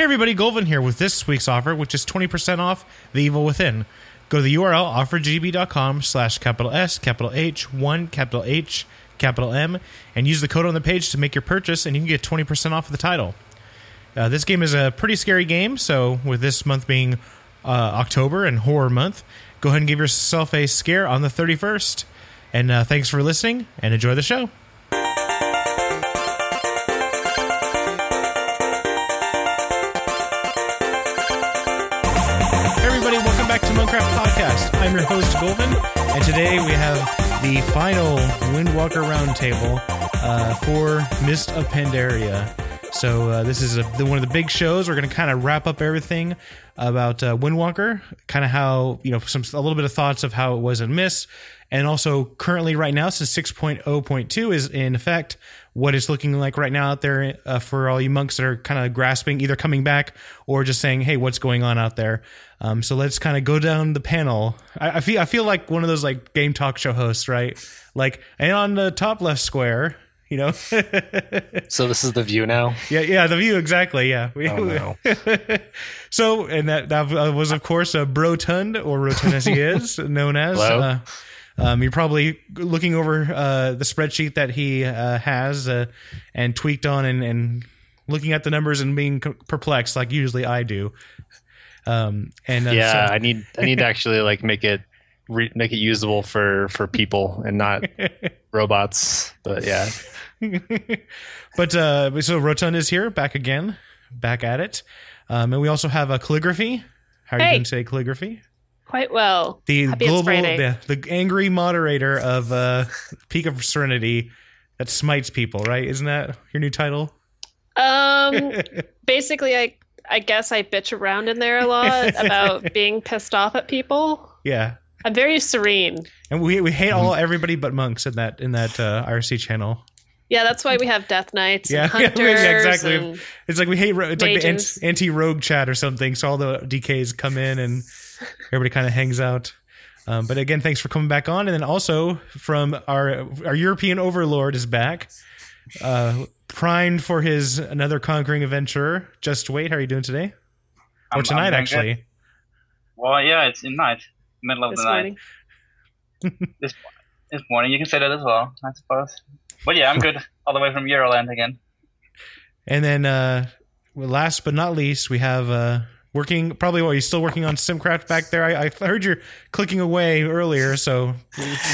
Hey everybody, Golvin here with this week's offer, which is 20% off The Evil Within. Go to the URL offergb.com slash capital S, capital H, 1, capital H, capital M, and use the code on the page to make your purchase, and you can get 20% off of the title. Uh, this game is a pretty scary game, so with this month being uh, October and horror month, go ahead and give yourself a scare on the 31st. And uh, thanks for listening, and enjoy the show. I'm your host, Golvin, and today we have the final Windwalker Roundtable uh, for Mist of Pandaria. So uh, this is a, the, one of the big shows. We're going to kind of wrap up everything about uh, Windwalker, kind of how you know some a little bit of thoughts of how it was in Mist, and also currently right now since 6.0.2 is in effect, what it's looking like right now out there uh, for all you monks that are kind of grasping, either coming back or just saying, "Hey, what's going on out there?" Um, so let's kind of go down the panel. I, I feel I feel like one of those like game talk show hosts, right? Like, and on the top left square, you know. So this is the view now. Yeah, yeah, the view exactly. Yeah. Oh, no. so, and that that was of course a Brotund or Rotund as he is known as. Hello. Uh, um, you're probably looking over uh, the spreadsheet that he uh, has uh, and tweaked on, and, and looking at the numbers and being perplexed, like usually I do. Um, and uh, yeah, so- I need I need to actually like make it re- make it usable for for people and not robots. But yeah, but uh, so Rotund is here, back again, back at it, um, and we also have a calligraphy. How are you Hey. doing today, calligraphy? Quite well. the Happy global the, the angry moderator of uh peak of serenity that smites people right isn't that your new title Um, basically, I I guess I bitch around in there a lot about being pissed off at people. yeah I'm very serene. and we we hate Mm-hmm. all everybody but monks in that in that uh, irc channel Yeah, that's why we have death knights Yeah, and yeah, hunters. exactly. and- it's like we hate ro- it's like the anti rogue chat or something so all the dks come in and everybody kind of hangs out um, but again thanks for coming back on and then also from our our european overlord is back uh primed for his another conquering adventure just wait how are you doing today or I'm- I'm tonight actually good. Well, yeah, it's in night, middle of this the night. morning. This this morning, you can say that as well, I suppose. But yeah, I'm good. All the way from Euroland again. And then, uh, last but not least, we have uh, working. Probably, what are you still working on SimCraft back there? I, I heard you're clicking away earlier. So,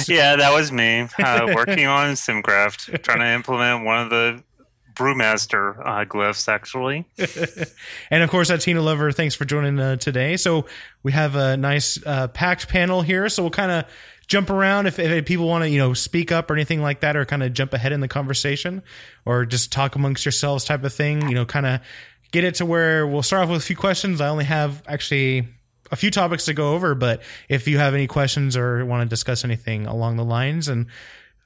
Yeah, that was me uh, working on SimCraft, trying to implement one of the Brewmaster uh, glyphs, actually. and of course, that Hina Lover. Thanks for joining uh, today. So we have a nice uh, packed panel here. So we'll kind of jump around if, if people want to, you know, speak up or anything like that, or kind of jump ahead in the conversation, or just talk amongst yourselves, type of thing. You know, kind of get it to where we'll start off with a few questions. I only have actually a few topics to go over, but if you have any questions or want to discuss anything along the lines, and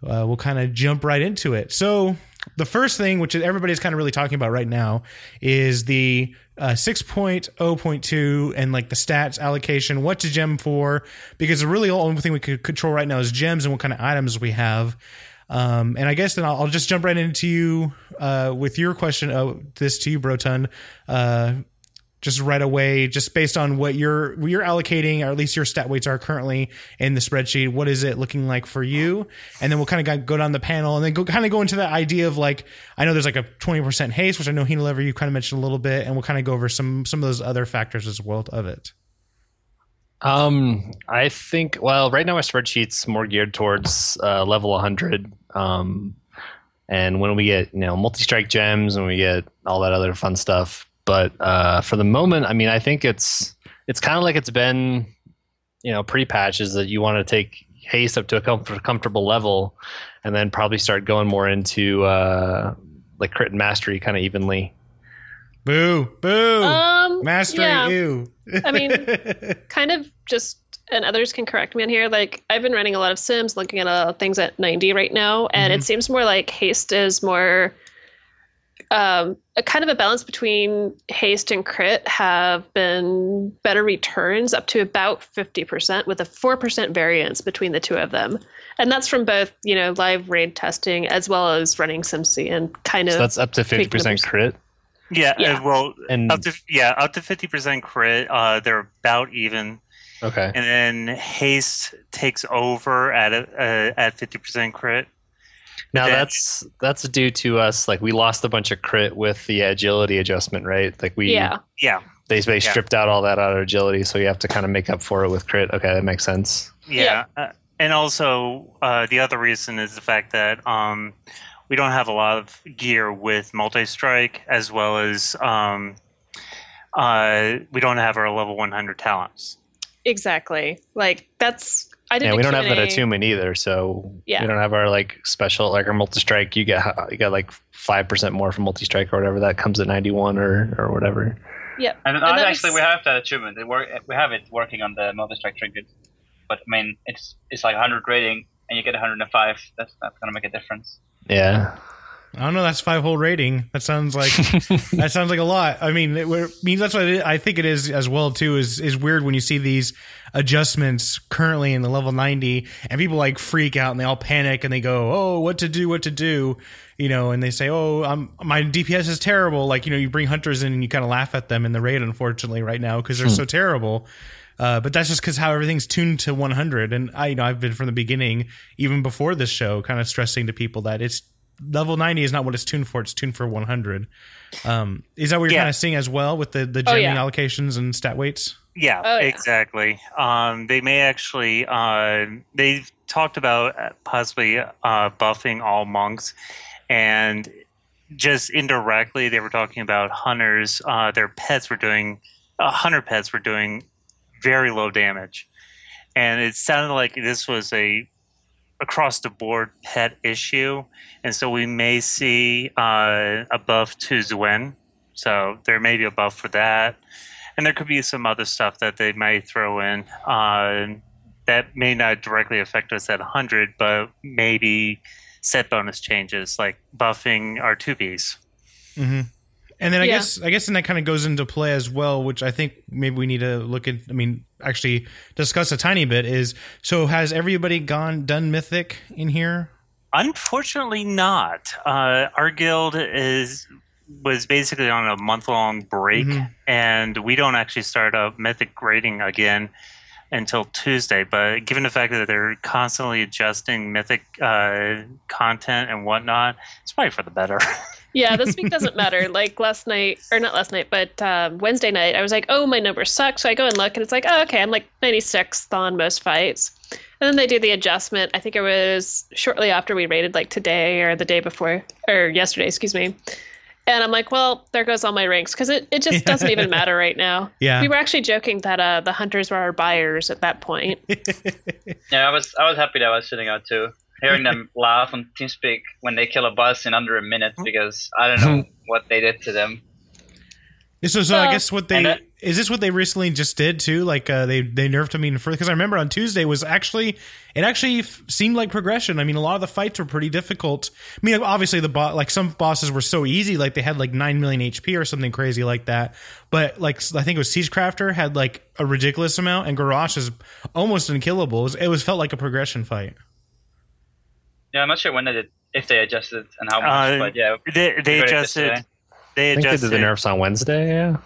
uh, we'll kind of jump right into it. So the first thing, which everybody's kind of really talking about right now, is the uh, 6.0.2 and like the stats allocation. What to gem for? Because the really only thing we could control right now is gems and what kind of items we have. Um, and I guess then I'll, I'll just jump right into you uh, with your question. Uh, this to you, Broton. Uh, just right away, just based on what you're what you're allocating, or at least your stat weights are currently in the spreadsheet. What is it looking like for you? And then we'll kind of go down the panel, and then go kind of go into that idea of like I know there's like a twenty percent haste, which I know Hina Lever you kind of mentioned a little bit, and we'll kind of go over some some of those other factors as well of it. um, I think well, right now my spreadsheet's more geared towards uh, level 100. Um, and when we get you know multi-strike gems and we get all that other fun stuff. But uh, for the moment, I mean, I think it's it's kind of like it's been you know pre-patches that you want to take haste up to a com- comfortable level, and then probably start going more into uh, like crit and mastery kind of evenly. Boo, boo, Um, mastery, yeah. ew. I mean, kind of just, and others can correct me on here. Like I've been running a lot of Sims, looking at uh, things at 90 right now, and Mhm. it seems more like haste is more. Um, a kind of a balance between haste and crit have been better returns up to about 50% with a 4% variance between the two of them. And that's from both, you know, live raid testing as well as running SimC and kind of So that's up to 50% crit. Yeah, Yeah. Uh, well, And up to yeah, up to fifty percent crit. Uh, they're about even, okay, and then haste takes over at a, uh, at fifty percent crit. Now then- that's that's due to us. Like we lost a bunch of crit with the agility adjustment, right? Like we Yeah. Yeah, they, they Yeah. stripped out all that out of agility, so you have to kind of make up for it with crit. Okay, that makes sense. yeah, Uh, and also uh, the other reason is the fact that um, we don't have a lot of gear with multi strike, as well as um, uh, we don't have our level one hundred talents. Exactly. Like that's I did. Yeah, we don't have that Q&A. attunement either, so Yeah. we don't have our like special like our multi strike. You get you got like five percent more from multi strike or whatever. That comes at ninety one or or whatever. Yeah, And, And actually, was- we have that achievement. It work, we have it working on the multi-strike trinket. But I mean, it's it's like 100 rating, and you get 105. That's that's gonna make a difference. Yeah, I don't know. That's five whole rating. That sounds like that sounds like a lot. I mean, it, I mean that's what it, I think it is as well too. Is is weird when you see these adjustments currently in the level ninety, and people like freak out and they all panic and they go, "Oh, what to do? What to do?" You know, and they say, "Oh, I'm my DPS is terrible." Like you know, you bring hunters in and you kind of laugh at them in the raid, unfortunately, right now because they're so terrible. Uh, but that's just because how everything's tuned to 100, and I, you know, I've been from the beginning, even before this show, kind of stressing to people that it's level 90 is not what it's tuned for; it's tuned for 100. Um, is that what you're Yeah. kind of seeing as well with the the Oh, gemming yeah. allocations and stat weights? Yeah, Oh, yeah. exactly. Um, they may actually. Uh, they've talked about uh, possibly uh, buffing all monks, and just indirectly, they were talking about hunters. Uh, their pets were doing. Uh, hunter pets were doing very low damage, and it sounded like this was a across the board pet issue, and so we may see uh, a buff to Xuen. So there may be a buff for that and there could be some other stuff that they may throw in uh, that may not directly affect us at 100 but maybe set bonus changes like buffing our 2bs Mm-hmm. And then I Yeah. guess I guess then that kind of goes into play as well, which I think maybe we need to look at. I mean, actually discuss a tiny bit. Is so has everybody gone done mythic in here? unfortunately not uh, our guild is was basically on a month long break Mhm. and we don't actually start up mythic grading again until Tuesday. But given the fact that they're constantly adjusting mythic uh, content and whatnot, it's probably for the better. Yeah, this week doesn't matter. Like last night, or not last night, but um, Wednesday night, I was like, oh, my numbers suck. So I go and look, and it's like, oh, okay, I'm like 96th on most fights. And then they do the adjustment. I think it was shortly after we rated, like today or the day before, or yesterday, excuse me. And I'm like, well, there goes all my ranks because it, it just doesn't even matter right now. Yeah. We were actually joking that uh, the hunters were our buyers at that point. Yeah, I was I was happy that I was sitting out too, hearing them laugh on TeamSpeak when they kill a boss in under a minute because I don't know what they did to them. So, so I Well, guess what they and that- is this what they recently just did too? Like uh, they they nerfed him even further because I remember on Tuesday was actually it actually f- seemed like progression. I mean, a lot of the fights were pretty difficult. I mean, obviously the bo- like some bosses were so easy, like they had like nine million HP or something crazy like that. But like I think it was Siegecrafter had like a ridiculous amount, and Garrosh is almost unkillable. It, was, it was felt like a progression fight. Yeah, I'm not sure when they did, if they adjusted and how much, Uh, but yeah, they they adjusted. yesterday. They I think they adjusted. did the nerfs on Wednesday. Yeah.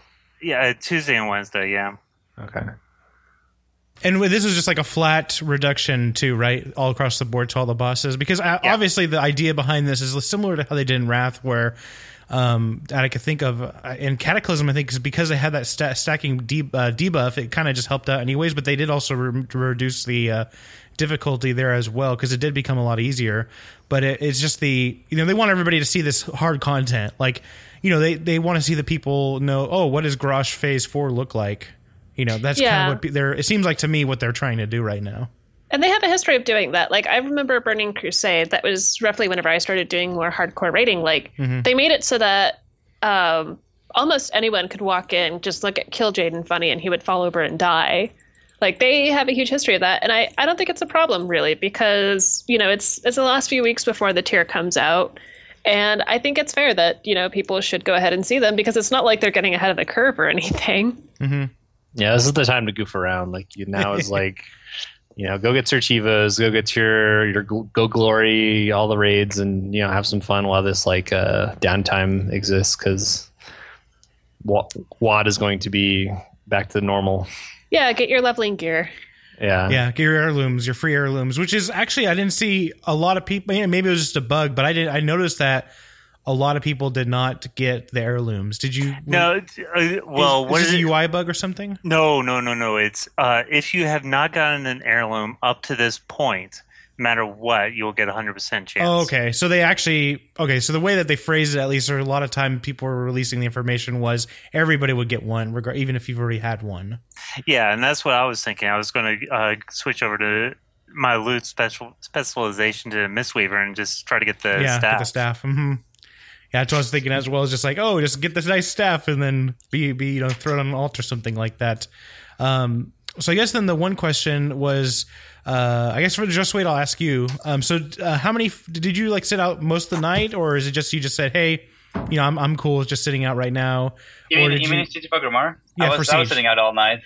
Yeah, Tuesday and Wednesday. Yeah. Okay. And this is just like a flat reduction too, right? All across the board to all the bosses. Because uh, Yeah. obviously the idea behind this is similar to how they did in Wrath, where um, that I could think of uh, in Cataclysm. I think is because they had that sta- stacking de- uh, debuff, it kind of just helped out anyways. But they did also re- reduce the uh, difficulty there as well because it did become a lot easier. But it, it's just the you know they want everybody to see this hard content, like you know they they want to see the people know oh what does Garrosh Phase Four look like. You know that's kind of what they're. It seems like to me what they're trying to do right now. And they have a history of doing that. Like I remember Burning Crusade. That was roughly whenever I started doing more hardcore rating. Like Mhm. they made it so that um, almost anyone could walk in, just look at Kil'jaeden Funny, and he would fall over and die. Like they have a huge history of that, and I, I don't think it's a problem really because you know it's it's the last few weeks before the tier comes out, and I think it's fair that you know people should go ahead and see them because it's not like they're getting ahead of the curve or anything. hmm Yeah, this is the time to goof around. Like you now is like, you know, go get your Chivas, go get your your go glory, all the raids, and you know have some fun while this like uh, downtime exists. Because Wa- Wad is going to be back to the normal. Yeah, get your leveling gear. Yeah. Yeah, get your heirlooms, your free heirlooms, which is actually I didn't see a lot of people. Maybe it was just a bug, but I did. I noticed that a lot of people did not get the heirlooms. Did you? No, uh, well, is, what is is it? a UI bug or something? No, no, no, no. It's uh, if you have not gotten an heirloom up to this point, no matter what, you'll get a hundred percent chance. Oh, okay. So they actually okay. So the way that they phrased it, at least, or a lot of time people were releasing the information was everybody would get one, regard even if you've already had one. Yeah, and that's what I was thinking. I was going to uh, switch over to my loot special specialization to Mistweaver and just try to get the yeah, staff. get the staff. hmm Yeah, that's what I was thinking as well. Is just like, oh, just get this nice staff and then be be you know throw it on an alt or something like that. Um, so I guess then the one question was, uh, I guess for just wait, I'll ask you. Um, so uh, how many did you like sit out most of the night, or is it just you just said, hey, you know, I'm I'm cool with just sitting out right now? You Or mean, did you you- mean in Orgrimmar? Yeah, I was, I was sitting out all night.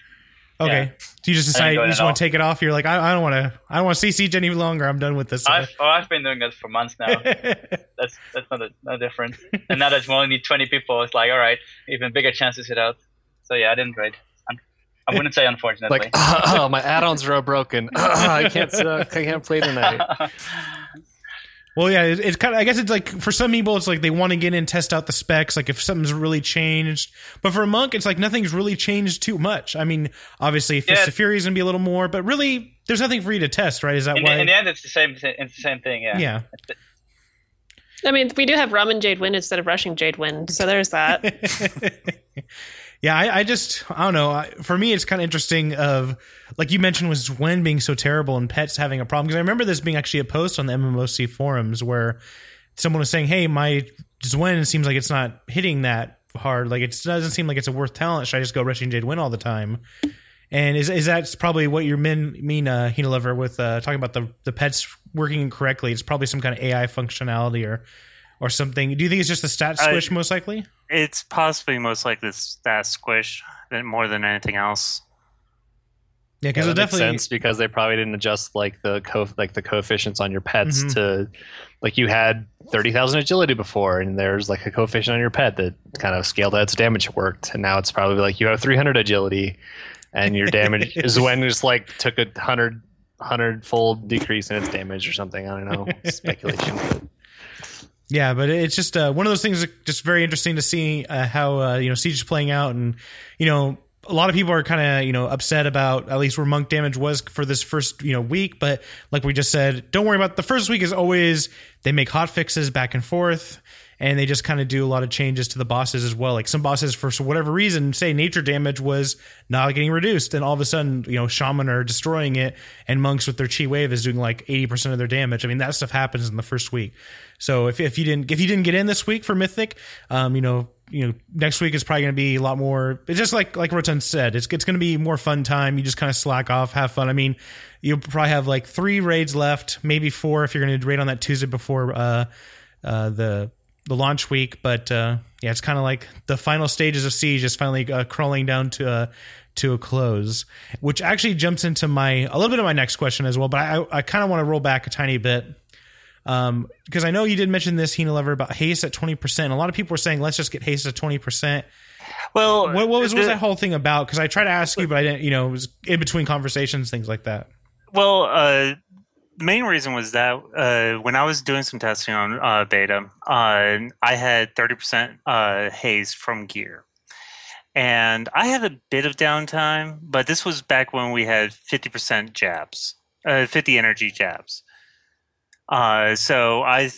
Okay, so you just decide you just want to take it off. You're like, I, I don't want to, I don't want to see siege any longer. I'm done with this. I've, oh, I've been doing this for months now. that's that's not a, no different. And now that you only need 20 people, it's like, all right, even bigger chance to sit out. So yeah, I didn't raid. Un- I wouldn't say unfortunately. Like, oh, my add-ons are all broken. I can't. Uh, I can't play tonight. Well, yeah, it, it's kind of. I guess it's like for some people, it's like they want to get in, and test out the specs, like if something's really changed. But for a monk, it's like nothing's really changed too much. I mean, obviously, Fist Yeah. of Fury is gonna be a little more, but really, there's nothing for you to test, right? Is that in, why? the, in the end, it's the same. It's the same thing. Yeah. yeah. I mean, we do have Ramen Jade Wind instead of Rushing Jade Wind, so there's that. Yeah, I, I just I don't know. I, for me, it's kind of interesting. Of like you mentioned, was Xuen being so terrible and pets having a problem because I remember this being actually a post on the MMOC forums where someone was saying, "Hey, my Xuen seems like it's not hitting that hard. Like it doesn't seem like it's a worth talent. Should I just go rushing Jade Wind all the time?" And is is that probably what you men mean uh, Hina Lover, with uh, talking about the the pets working incorrectly? It's probably some kind of AI functionality or or something. Do you think it's just a stat I- squish most likely? It's possibly most likely that squish than more than anything else. Yeah, because Yeah, it that makes definitely sense because they probably didn't adjust like the co- like the coefficients on your pets Mhm. to like you had thirty thousand agility before, and there's like a coefficient on your pet that kind of scaled out its damage worked, and now it's probably like you have three hundred agility, and your damage is when it's like took a hundred hundred fold decrease in its damage or something. I don't know speculation. Yeah, but it's just uh, one of those things. Just very interesting to see uh, how uh, you know Siege is playing out, and you know a lot of people are kind of you know upset about at least where monk damage was for this first you know week. But like we just said, don't worry about the first week. Is always they make hot fixes back and forth, and they just kind of do a lot of changes to the bosses as well. Like some bosses, for whatever reason, say nature damage was not getting reduced, and all of a sudden you know shaman are destroying it, and monks with their chi wave is doing like eighty percent of their damage. I mean that stuff happens in the first week. So if, if you didn't if you didn't get in this week for Mythic, um, you know you know next week is probably going to be a lot more. It's just like like Rotan said, it's it's going to be more fun time. You just kind of slack off, have fun. I mean, you'll probably have like three raids left, maybe four if you're going to raid on that Tuesday before uh, uh, the the launch week. But uh, yeah, it's kind of like the final stages of Siege is finally uh, crawling down to a to a close, which actually jumps into my a little bit of my next question as well. But I I kind of want to roll back a tiny bit um, because I know you did mention this, Hina Lover, about haste at twenty percent. A lot of people were saying, "Let's just get haste at twenty percent." Well, What, what was, what was that whole thing about? Because I tried to ask you, but I didn't. You know, it was in between conversations, things like that. Well, uh, the main reason was that uh, when I was doing some testing on uh, beta, uh, I had 30% uh, haste from gear. And I had a bit of downtime, but this was back when we had 50% jabs, uh, 50 energy jabs. Uh, so I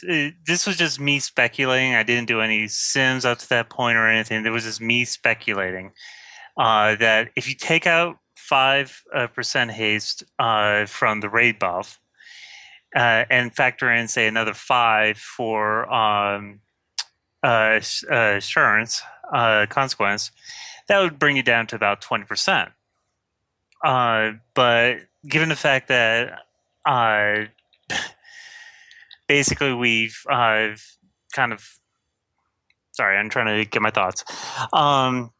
this was just me speculating. I didn't do any sims up to that point or anything. It was just me speculating uh, that if you take out five uh, percent haste uh, from the raid buff uh, and factor in say another five for um, uh, assurance consequence, that would bring you down to about twenty percent. But given the fact that basically we've uh, kind of sorry, I'm trying to get my thoughts. Um,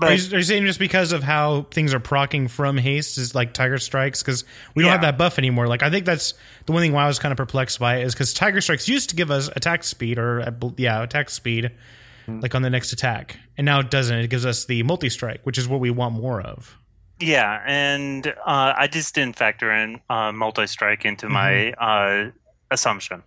are, you, are you saying just because of how things are procking from haste is like Tiger Strikes? Because we don't have that buff anymore. Like I think that's the one thing why I was kind of perplexed by it is because Tiger Strikes used to give us attack speed or yeah attack speed, like on the next attack. And now it doesn't. It gives us the multi strike, which is what we want more of. Yeah, and uh, I just didn't factor in uh, multi strike into my uh, assumption.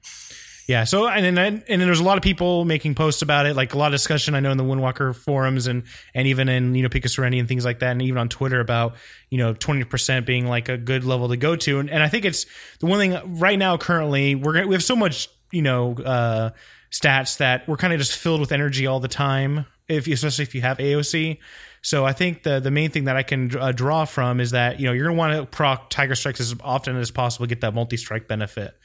Yeah. So and then and then there's a lot of people making posts about it, like a lot of discussion I know in the Windwalker forums and and even in you know Peak of Serenity and things like that, and even on Twitter about you know 20% being like a good level to go to, and and I think it's the one thing right now currently we're we have so much you know uh, stats that we're kind of just filled with energy all the time, if especially if you have AOC. So I think the the main thing that I can uh, draw from is that you know you're gonna want to proc Tiger Strikes as often as possible get that multi strike benefit.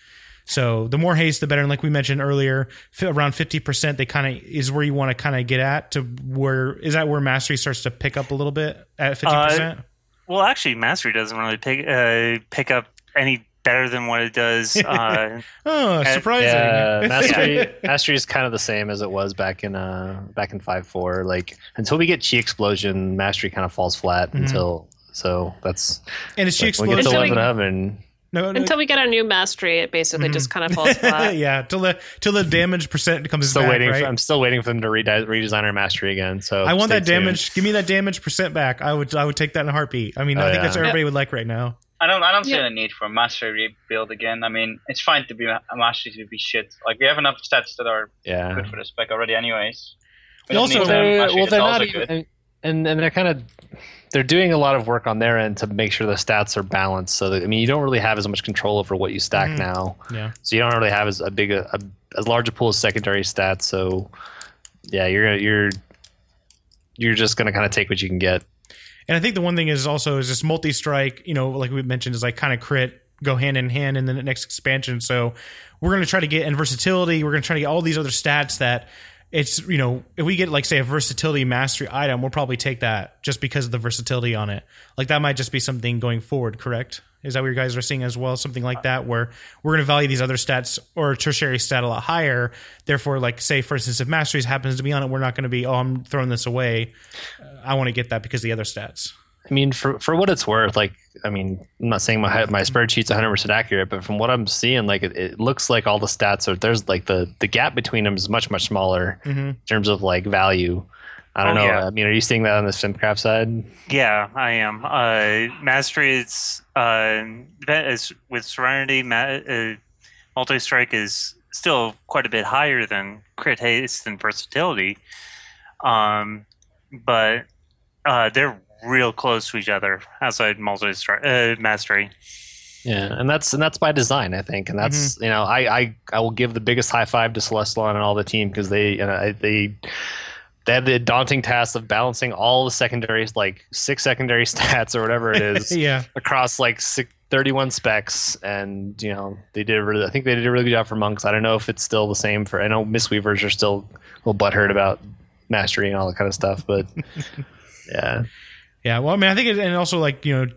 So the more haste, the better. And like we mentioned earlier, around fifty percent, they kind of is where you want to kind of get at. To where is that where mastery starts to pick up a little bit at fifty percent? Well, actually, Mastery doesn't really pick uh, pick up any better than what it does. Uh, Oh, surprising! Yeah, mastery mastery is kind of the same as it was back in uh back in five four. Like until we get chi explosion, mastery kind of falls flat Mhm. until so that's and it's she like, when we get explodes. to Until we- eleven and No, no, Until we get our new mastery, it basically Mhm. just kind of falls flat. yeah, till the till the damage percent comes still back. waiting. right? For, I'm still waiting for them to rede- redesign our mastery again. So I want stay that damage. Give me that damage percent back. I would I would take that in a heartbeat. I mean, I Oh, think yeah. that's what everybody would like right now. I don't. I don't see Yeah. the need for a mastery rebuild again. I mean, it's fine to be a mastery to be shit. Like we have enough stats that are Yeah. good for the spec already, anyways. We They don't also- need They're- well, they're also not even, and and they're kind of they're doing a lot of work on their end to make sure the stats are balanced. So that, I mean, you don't really have as much control over what you stack Mhm. now. Yeah. So you don't really have as a big a, a as large a pool of secondary stats. So yeah, you're gonna you're you're just gonna kind of take what you can get. And I think the one thing is also is this multi strike. You know, like we mentioned, is like kind of crit go hand in hand in the next expansion. So we're going to try to get in versatility. We're going to try to get all these other stats that it's you know if we get like say a versatility mastery item, we'll probably take that just because of the versatility on it. Like that might just be something going forward. Correct? Is that what you guys are seeing as well? Something like that where we're going to value these other stats or tertiary stat a lot higher. Therefore, like say for instance, if masteries happens to be on it, we're not going to be oh I'm throwing this away. Uh, I want to get that because of the other stats. I mean, for for what it's worth, like I mean, I'm not saying my my spreadsheet's 100 percent accurate, but from what I'm seeing, like it, it looks like all the stats are there's like the the gap between them is much much smaller Mm-hmm. in terms of like value. I don't Oh, know. yeah. I mean, are you seeing that on the Simcraft side? yeah, I am. Uh, Mastery is, uh, that is with Serenity. Ma- uh, Multi Strike is still quite a bit higher than Crit Haste and Versatility, um, but uh, they're real close to each other outside Multi Strike uh, Mastery. Yeah, and that's and that's by design, I think, and that's Mm-hmm. you know, I, I I will give the biggest high five to Celestalon and all the team because they you know, they they had the daunting task of balancing all the secondaries, like six secondary stats or whatever it is, yeah. across like six, 31 specs, and you know they did. Really, I think they did a really good job for monks. I don't know if it's still the same for. I know Mistweavers are still a little butthurt about mastery and all that kind of stuff, but yeah, Yeah. Well, I mean, I think it, and also like, you know,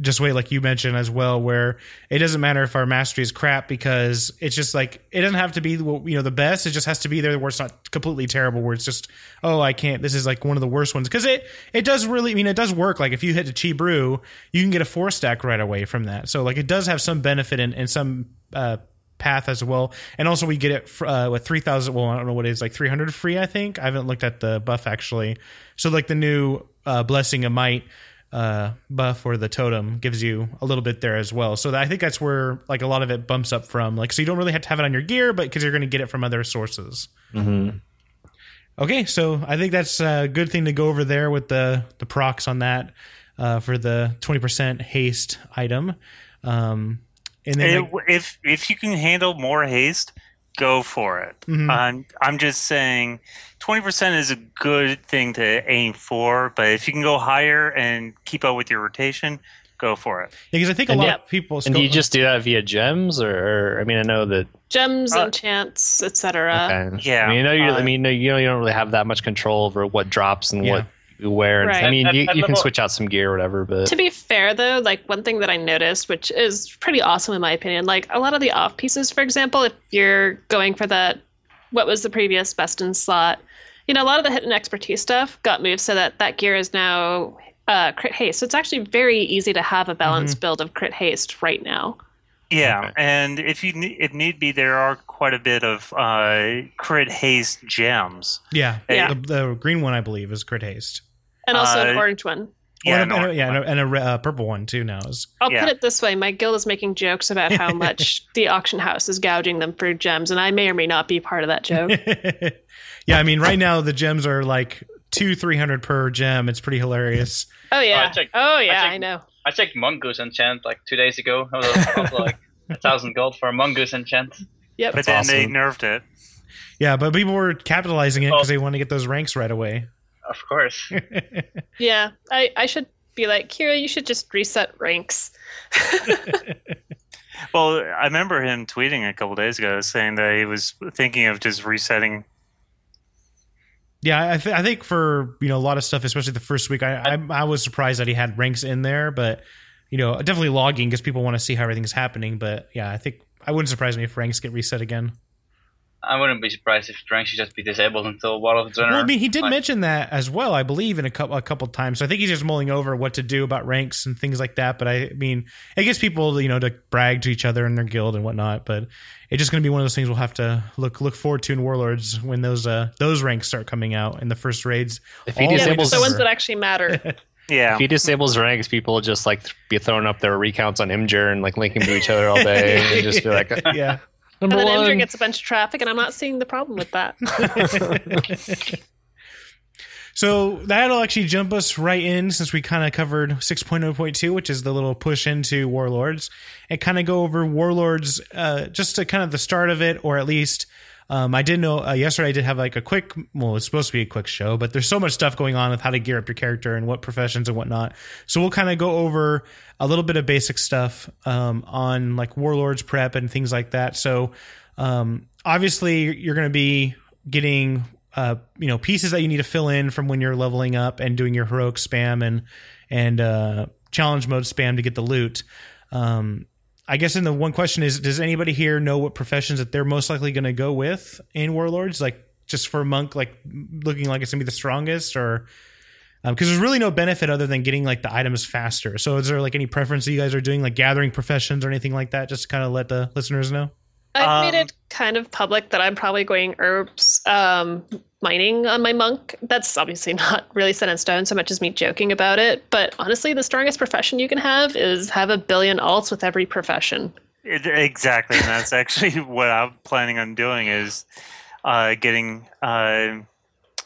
just wait, like you mentioned as well, where it doesn't matter if our mastery is crap because it's just like, it doesn't have to be, you know, the best. It just has to be there where it's not completely terrible, where it's just, oh, I can't, this is like one of the worst ones. Cause it, it does really, I mean, it does work. Like if you hit a Chi Brew, you can get a four stack right away from that. So like it does have some benefit in some, uh, path as well and also we get it fr- uh, with 3000 well i don't know what it is like 300 free i think i haven't looked at the buff actually so like the new uh, blessing of might uh, buff or the totem gives you a little bit there as well. So that, i think that's where like a lot of it bumps up from. Like so you don't really have to have it on your gear but because you're going to get it from other sources. Mm-hmm. okay so i think that's a good thing to go over there with the the procs on that uh, for the 20% haste item. Um, and then It- like, if if you can handle more haste, go for it. Mhm. I'm I'm just saying, twenty percent is a good thing to aim for, but if you can go higher and keep up with your rotation, go for it. because i think a And lot yeah, of people and do you just do that via gems, or, or I mean, I know that Gems, Uh, enchants, etc. Okay. yeah, I mean, you know, you, I uh, mean, you know, you don't really have that much control over what drops and Yeah. what you wear. And Right. I mean, At- you, at you can level- switch out some gear or whatever, but To be fair, though, like one thing that I noticed, which is pretty awesome in my opinion, like a lot of the off pieces, for example, if you're going for that, what was the previous best in slot, you know, a lot of the hit and expertise stuff got moved so that that gear is now uh, crit haste. So it's actually very easy to have a balanced build of crit haste right now. Yeah, Okay. and if you if need be, there are quite a bit of uh, crit haste gems. Yeah, Yeah. The, the green one I believe is crit haste. And also an Uh, orange one. Yeah, Yeah, and, a, and a- yeah, and a, and a re- uh, purple one too now is. I'll Yeah. put it this way: my guild is making jokes about how much the auction house is gouging them for gems, and I may or may not be part of that joke. yeah, I mean, right now the gems are like two, three hundred per gem. It's pretty hilarious. Oh yeah. checked- oh yeah, I I, know. I checked Mongoose enchant like two days ago. It was also like a thousand gold for a Mongoose enchant. Yep. But then they nerfed it. Yeah, but people were capitalizing it because Oh. they want to get those ranks right away. Of course. Yeah. I I should be like Kihra. You should just reset ranks. Well, I remember him tweeting a couple days ago saying that he was thinking of just resetting. Yeah, I, th- I think for you know a lot of stuff, especially the first week, I I, I was surprised that he had ranks in there, but you know definitely logging because people want to see how everything's happening. But yeah, I think I wouldn't surprise me if ranks get reset again. I wouldn't be surprised if rank should just be disabled until Wall of Zonner. Well, I mean, he did like- mention that as well, I believe, in a couple a couple times. So I think he's just mulling over what to do about ranks and things like that. But I mean, it gets people, you know, to brag to each other in their guild and whatnot. But it's just going to be one of those things we'll have to look look forward to in Warlords when those uh those ranks start coming out in the first raids. If he All the Yeah, disables, the ones that actually matter. Yeah, if he disables ranks, people will just like th- be throwing up their recounts on Imgur and like linking to each other all day, and just be like, yeah. And then one. Imgur gets a bunch of traffic, and I'm not seeing the problem with that. So that'll actually jump us right in since we kind of covered 6.0.2, which is the little push into Warlords, and kind of go over Warlords uh, just to kind of the start of it, or at least um, I did know uh, yesterday I did have like a quick, well, it's supposed to be a quick show, but there's so much stuff going on with how to gear up your character and what professions and whatnot. So we'll kind of go over a little bit of basic stuff um, on like Warlords prep and things like that. So um, obviously you're going to be getting uh, you know pieces that you need to fill in from when you're leveling up and doing your heroic spam and and uh, challenge mode spam to get the loot. Um, I guess in the one question is, does anybody here know what professions that they're most likely going to go with in Warlords? Like just for monk, like looking like it's gonna be the strongest, or um, because there's really no benefit other than getting like the items faster. So is there like any preference that you guys are doing, like gathering professions or anything like that? Just to kind of let the listeners know. I've made Um, it kind of public that I'm probably going herbs um, mining on my monk. That's obviously not really set in stone so much as me joking about it. But honestly, the strongest profession you can have is have a billion alts with every profession. It, exactly, and that's actually what I'm planning on doing is uh, getting uh,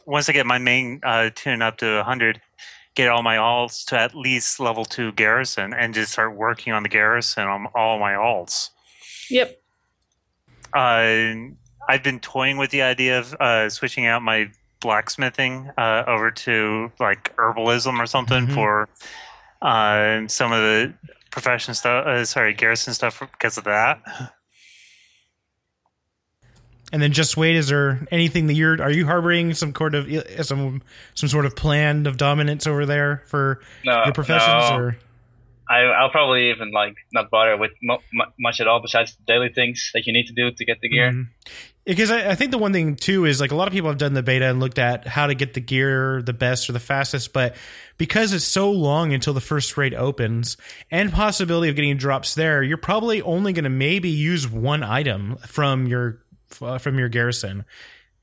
once I get my main uh, tune up to 100, get all my alts to at least level two garrison, and just start working on the garrison on all my alts. Yep. Uh, I've been toying with the idea of uh, switching out my blacksmithing uh, over to like herbalism or something Mhm. for uh, some of the profession stuff. Uh, sorry, garrison stuff because of that. And then just wait. Is there anything that you're? Are you harboring some sort of some some sort of plan of dominance over there for No, your professions? no. Or I, I'll probably even like not bother with mu- mu- much at all besides the daily things that you need to do to get the gear. Mhm. Because I, I think the one thing too is like a lot of people have done the beta and looked at how to get the gear the best or the fastest, but because it's so long until the first raid opens and possibility of getting drops there, you're probably only going to maybe use one item from your uh, from your garrison.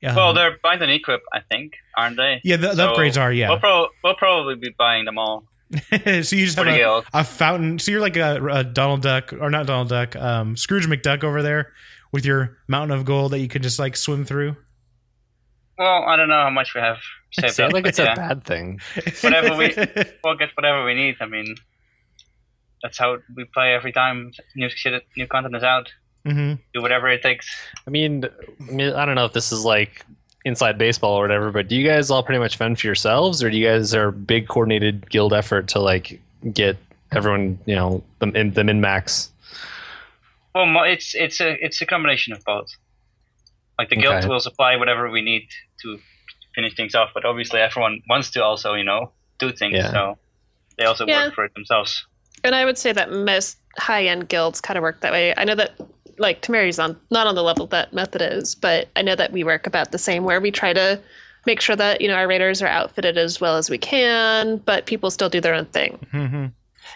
Um, Well, they're buying and equip, I think, aren't they? yeah, the, the so upgrades are yeah. We'll, pro- we'll probably be buying them all so you just for have a, a fountain. So you're like a, a Donald Duck, or not Donald Duck, um, Scrooge McDuck over there with your mountain of gold that you can just like swim through. Well, I don't know how much we have saved Sounds up, like it's yeah, a bad thing. Whatever we- we'll get whatever we need. I mean, that's how we play every time new shit, new content is out. hmm Do whatever it takes. I mean, I don't know if this is like inside baseball or whatever, but do you guys all pretty much fend for yourselves, or do you guys are a big coordinated guild effort to like get everyone, you know, the, the min max? Well, oh, it's it's a it's a combination of both. Like the guild Okay. will supply whatever we need to finish things off, but obviously everyone wants to also, you know, do things. Yeah. So they also Yeah. work for it themselves. And I would say that most high end guilds kind of work that way. I know that like Tamari's on not on the level that Method is, but I know that we work about the same where we try to make sure that, you know, our raiders are outfitted as well as we can, but people still do their own thing. hmm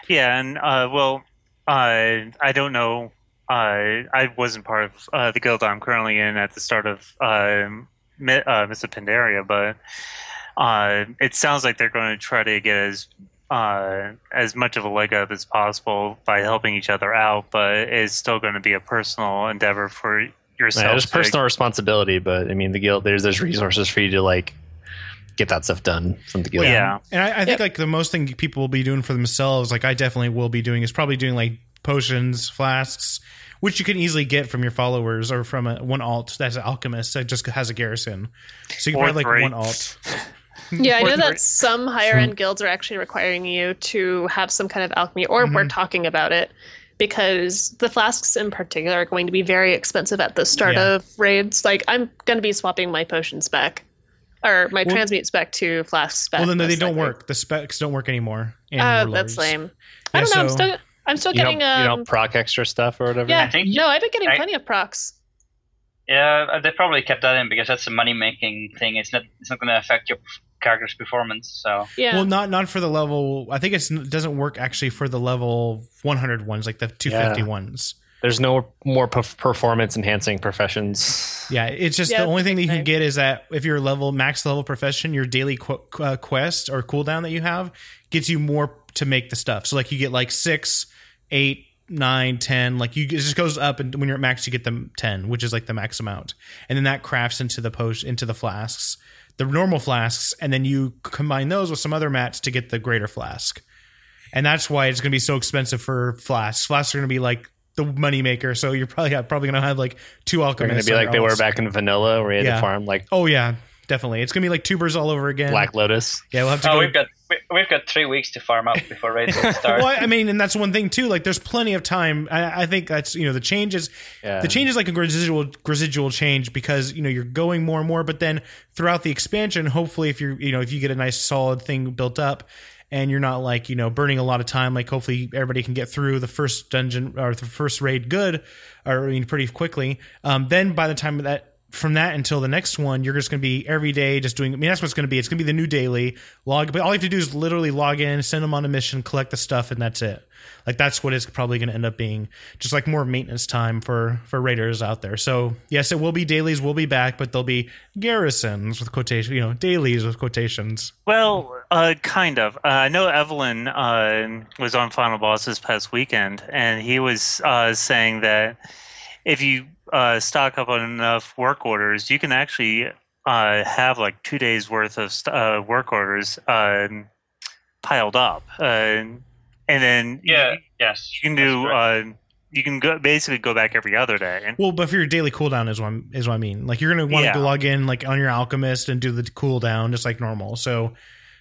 Yeah, and uh, well, uh, I don't know uh, I wasn't part of uh, the guild I'm currently in at the start of uh, Mi- uh, Mists of Pandaria, but uh, it sounds like they're going to try to get as uh, as much of a leg up as possible by helping each other out, but it's still going to be a personal endeavor for yourself. Yeah, there's to- personal responsibility, but I mean, the guild there's there's resources for you to like get that stuff done from the guild. Yeah. And I, I think like the most thing people will be doing for themselves, like I definitely will be doing, is probably doing like potions, flasks, which you can easily get from your followers or from a, one alt that's an alchemist that just has a garrison. So you can Or probably like one alt. Yeah, I know that some higher end guilds are actually requiring you to have some kind of alchemy, or we're Mm-hmm. talking about it because the flasks in particular are going to be very expensive at the start Yeah. of raids. Like, I'm going to be swapping my potions back, or my Well- transmute spec to flasks back. Well, then they don't likely. work. The specs don't work anymore. in Oh, Warlords. that's lame. I don't know. I'm still, I'm still You getting. don't, you um, don't proc extra stuff or whatever. yeah, I think- no, I've been getting I- plenty of procs. Yeah, uh, they probably kept that in because that's a money making thing. It's not it's not going to affect your character's performance. So Yeah. Well, not not for the level. I think it's, it doesn't work actually for the level 100 ones, like the 250 Yeah. ones. There's no more perf- performance enhancing professions. Yeah, it's just Yeah, the only thing that you can get is that if you're level max level profession, your daily qu- uh, quest or cooldown that you have gets you more to make the stuff. So like you get like six, eight, nine, ten. Like you it just goes up, and when you're at max, you get them ten, which is like the max amount, and then that crafts into the post into the flasks, the normal flasks, and then you combine those with some other mats to get the greater flask. And that's why it's going to be so expensive for flasks. Flasks are going to be like the moneymaker. So you're probably probably going to have like two They're alchemists. going to be like they were back in vanilla, where you had Yeah. to farm like Oh yeah, definitely. It's gonna be like tubers all over again. Black Lotus. Yeah, we'll have to oh, go. we've got we, we've got three weeks to farm up before raids will start. well, I mean, and that's one thing too. Like, there's plenty of time. I, I think that's you know the changes. Yeah. The change is like a residual residual change because you know you're going more and more. But then throughout the expansion, hopefully, if you're you know if you get a nice solid thing built up. And you're not like you know burning a lot of time. Like hopefully everybody can get through the first dungeon or the first raid good, or I mean pretty quickly. Um, then by the time that from that until the next one, you're just going to be every day just doing. I mean, that's what it's going to be. It's going to be the new daily log. But all you have to do is literally log in, send them on a mission, collect the stuff, and that's it. Like that's what it's probably going to end up being. Just like more maintenance time for for raiders out there. So yes, it will be dailies. We'll be back, but they'll be garrisons with quotation. You know, dailies with quotations. Well, uh, kind of. Uh, I know Evelyn uh, was on Final Boss this past weekend, and he was uh, saying that if you uh, stock up on enough work orders, you can actually uh, have like two days worth of st- uh, work orders um piled up, uh, and then yeah, you, yes, you can do. Uh, you can go basically go back every other day. Well, but for your daily cooldown is what I'm, is what I mean. Like you're gonna want Yeah. to log in like on your alchemist and do the cooldown just like normal. So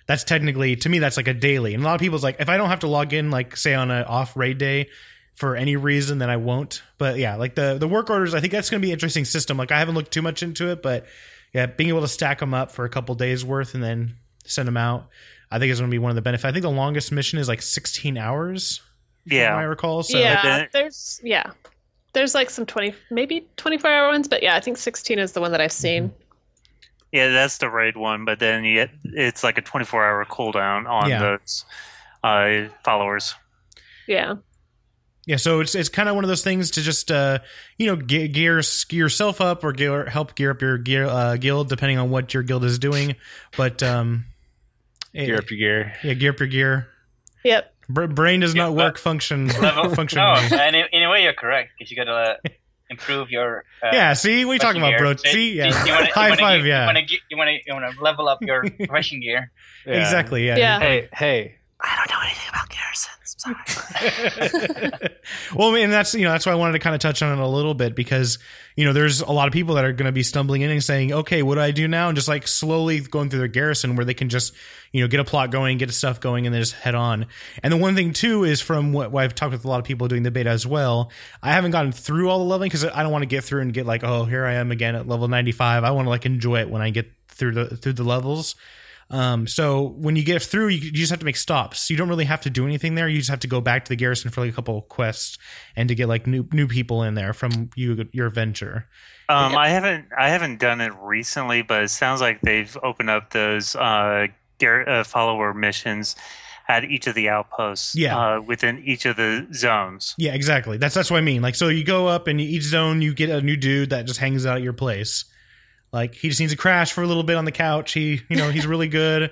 that's technically to me that's like a daily. And a lot of people's like if I don't have to log in like say on a off raid day for any reason, then I won't. But yeah, like the the work orders, I think that's gonna be an interesting system. Like I haven't looked too much into it, but yeah, being able to stack them up for a couple days worth and then send them out, I think is gonna be one of the benefits. I think the longest mission is like 16 hours. Yeah, I recall. So yeah, then- there's yeah, there's like some twenty, maybe twenty four hour ones, but yeah, I think sixteen is the one that I've seen. yeah, that's the raid one. But then you get, it's like a twenty-four hour cooldown on Yeah. those uh, followers. Yeah, Yeah, so it's it's kind of one of those things to just uh, you know gear, gear gear yourself up or gear, help gear up your gear uh, guild depending on what your guild is doing. But um, Gear up your gear. yeah, gear up your gear. yep. Br- brain does Yeah, not work function Level, function. no, and in, in a way you're correct because you got to improve your. Uh, yeah, see, what are you talking about, bro? profession See, yeah, You wanna- you high wanna five, ge- yeah, You want to you want to you want to level up your profession gear. exactly, yeah. Yeah. Hey, hey. well, I mean, that's you know that's why I wanted to kind of touch on it a little bit because you know there's a lot of people that are going to be stumbling in and saying, okay, what do I do now? And just like slowly going through their garrison where they can just you know get a plot going, get stuff going, and then just head on. And the one thing too is from what, what I've talked with a lot of people doing the beta as well. I haven't gotten through all the leveling because I don't want to get through and get like, oh, here I am again at level 95. I want to like enjoy it when I get through the through the levels. Um, so when you get through, you, you just have to make stops. You don't really have to do anything there. You just have to go back to the garrison for like a couple quests and to get like new new people in there from you your venture. Um, I haven't I haven't done it recently, but it sounds like they've opened up those uh, gar- uh, follower missions at each of the outposts Yeah. uh, within each of the zones. Yeah, exactly. That's that's what I mean. Like, so you go up and each zone you get a new dude that just hangs out at your place. Like, he just needs to crash for a little bit on the couch. He, you know, he's really good.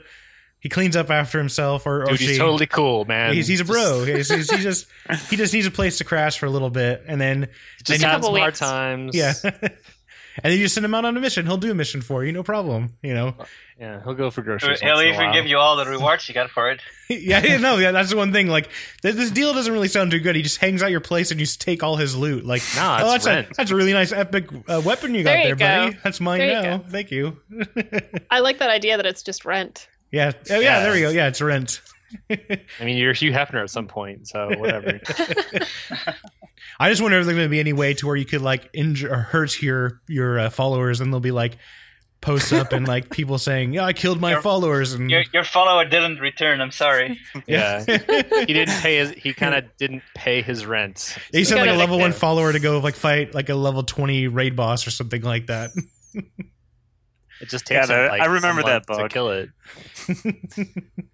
He cleans up after himself, or, or Dude, she. he's totally cool, man. He's, he's a bro. He's, he's, he just he just needs a place to crash for a little bit, and then Just, you- Couple hard times. yeah, and then you send him out on a mission. He'll do a mission for you, no problem. You know, yeah. He'll go for groceries. He'll once in a even while. give you all the rewards you got for it. yeah, yeah, no, yeah, that's the one thing. Like, this deal doesn't really sound too good. He just hangs out your place and you just take all his loot. Like, Nah, oh, it's that's a, rent. that's a really nice epic uh, weapon you got There there, you buddy. go. That's mine There now. go. Thank you. I like that idea that it's just rent. yeah, oh, yeah, Yeah. there you go. Yeah, it's rent. I mean, you're Hugh Hefner at some point, so whatever. I just wonder if there's going to be any way to where you could like injure or hurt your your uh, followers, and they'll be like posts up and like people saying, "Yeah, I killed my Your- followers," and Your your follower didn't return. I'm sorry. yeah, he didn't pay his. He kind of didn't pay his rent. He sent like a level one follower to go like fight like a level twenty raid boss or something like that. It just Yeah, takes. him, like, I remember that months to kill it.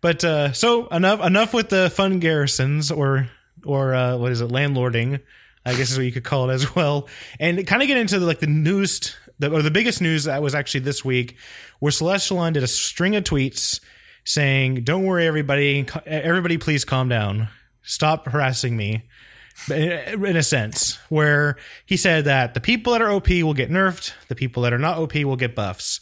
But uh, so enough enough with the fun garrisons or or uh, what is it landlording, I guess is what you could call it as well. And kind of get into the, like the newest the, or the biggest news that was actually this week, where Celestalon did a string of tweets saying, "Don't worry, everybody, everybody, please calm down, stop harassing me." In a sense, where he said that the people that are OP will get nerfed, the people that are not OP will get buffs.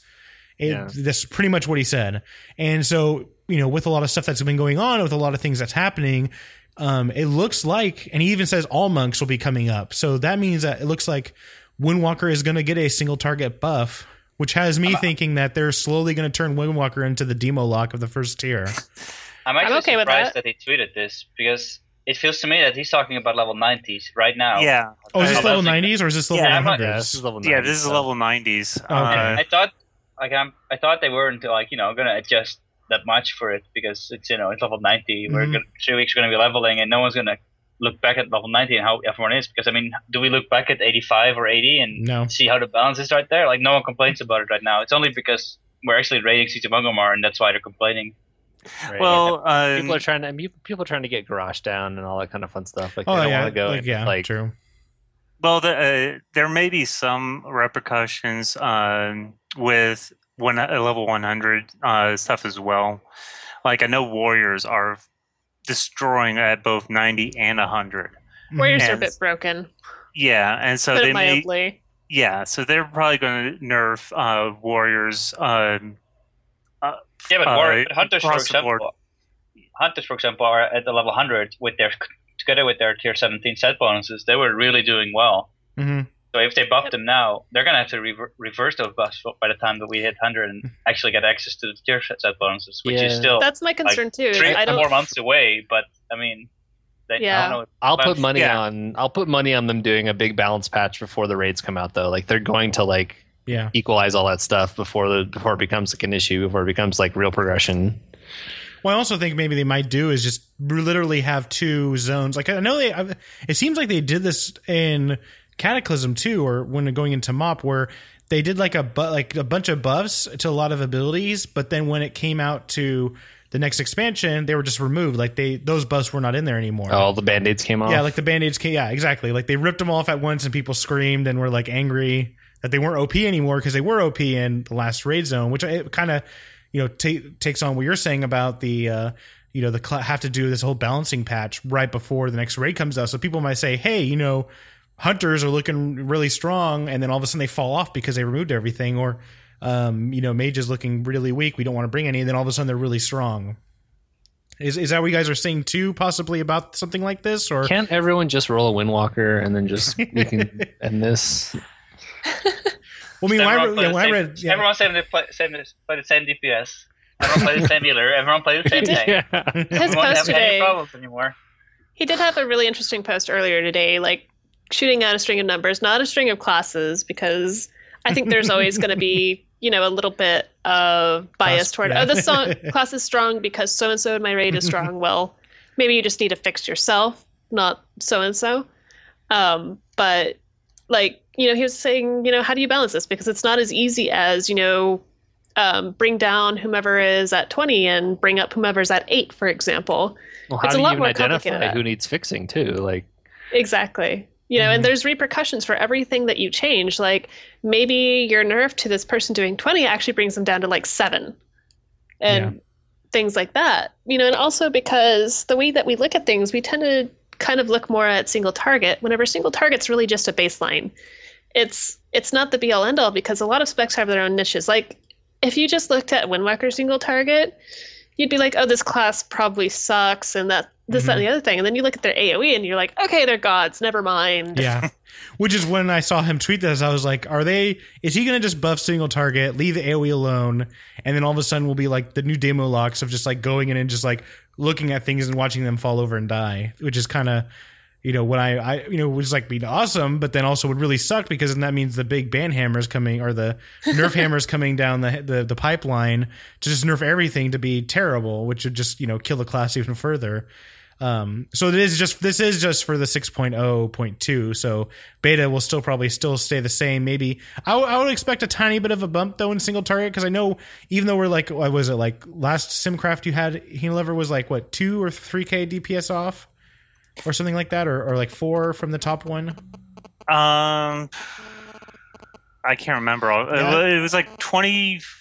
It, Yeah. That's pretty much what he said. And so, you know, with a lot of stuff that's been going on, with a lot of things that's happening, um, it looks like, and he even says all monks will be coming up. So that means that it looks like Windwalker is going to get a single target buff, which has me thinking that they're slowly going to turn Windwalker into the demo lock of the first tier. I'm actually okay with surprised that. that. he tweeted this because it feels to me that he's talking about level 90s right now. Yeah, Oh, is this Uh, level 90s or is this level Yeah, 100s? Yeah, this is level. yeah. This is level 90s. Okay. Uh, I thought like I'm, I thought they weren't like you know gonna adjust that much for it because it's you know it's level 90. We're Mhm. gonna, three weeks we're gonna be leveling and no one's gonna look back at level 90 and how everyone is because I mean do we look back at 85 or 80 and No. see how the balance is right there? Like no one complains about it right now. It's only because we're actually raiding Siege of Orgrimmar and that's why they're complaining. Right. well, uh, people are trying to. People are trying to get Garrosh down and all that kind of fun stuff. Like they Oh, don't yeah. want to go. like, and, yeah, like true. Well, the, uh, there may be some repercussions um, with one, uh, level 100 uh, stuff as well. Like I know warriors are destroying at both 90 and 100. Warriors are a bit broken. Yeah, and so Put they it may, mildly. yeah, so they're probably going to nerf uh, warriors. Um, Yeah, but Uh, hunters, for across the board. example, hunters, for example, are at the level 100 with their together with their tier 17 set bonuses. They were really doing well. Mhm. So if they buff them now, they're gonna have to rever- reverse those buffs by the time that we hit 100 and actually get access to the tier set set bonuses, which Yeah. is still That's my concern too. three I don't. more months away. But I mean, they, I Yeah. don't know. I'll But- put money yeah. on. I'll put money on them doing a big balance patch before the raids come out, though. Like they're going to like Yeah. equalize all that stuff before the before it becomes like an issue, before it becomes like real progression. Well, I also think maybe they might do is just literally have two zones. Like I know they, it seems like they did this in Cataclysm too, or when going into Mop, where they did like a bu- like a bunch of buffs to a lot of abilities, but then when it came out to the next expansion, they were just removed. Like they those buffs were not in there anymore. All the band aids came off. Yeah, like the band aids came. Yeah, exactly. Like they ripped them off at once, and people screamed and were like angry that they weren't OP anymore because they were OP in the last raid zone, which it kind of you know ta takes on what you're saying about the uh, you know the cl- have to do this whole balancing patch right before the next raid comes out. So people might say, hey, you know, hunters are looking really strong, and then all of a sudden they fall off because they removed everything, or um, you know, mage is looking really weak. We don't want to bring any. And then all of a sudden they're really strong. Is, is that what you guys are saying too? Possibly about something like this, or Can't everyone just roll a Windwalker and then just we can end this? Well, I mean, when I, Everyone read, yeah, play when I read, yeah, everyone saying they play, same, play the same DPS. Everyone play the same healer. Everyone play the same tank. His Everyone post have any problems anymore. He did have a really interesting post earlier today, like shooting out a string of numbers, not a string of classes, because I think there's always going to be, you know, a little bit of bias Class- toward, yeah. oh, this song, class is strong because so and so in my raid is strong. well, maybe you just need to fix yourself, not so and so. Um, but like, you know, he was saying, you know, how do you balance this? Because it's not as easy as, you know, um, bring down whomever is at 20 and bring up whomever's at 8, for example. Well, how It's do a you lot even more identify who needs fixing too? Like, Exactly. You know, Mhm. and there's repercussions for everything that you change. Like maybe your nerf to this person doing 20 actually brings them down to like seven and things like that. You know, and also because the way that we look at things, we tend to kind of look more at single target whenever single target's really just a baseline. It's it's not the be all end all because a lot of specs have their own niches. Like if you just looked at Windwalker single target, you'd be like, oh, this class probably sucks and that this, that, and mm-hmm. the other thing. And then you look at their AoE and you're like, okay, they're gods, never mind. Yeah. Which is when I saw him tweet this, I was like, are they, is he going to just buff single target, leave the AoE alone, and then all of a sudden we'll be like the new demo locks of just like going in and just like looking at things and watching them fall over and die, which is kind of, you know, what I, I, you know, it was like being awesome, but then also would really suck because then that means the big ban hammers coming or the nerf hammers coming down the, the, the pipeline to just nerf everything to be terrible, which would just, you know, kill the class even further. Um, so it is just this is just for the 6.0.2. So beta will still probably still stay the same. Maybe I, w- I would expect a tiny bit of a bump though in single target because I know even though we're like what was it like last Simcraft you had Healer was like what two or three k DPS off or something like that or, or like four from the top one. Um, I can't remember. Yeah. It was like twenty two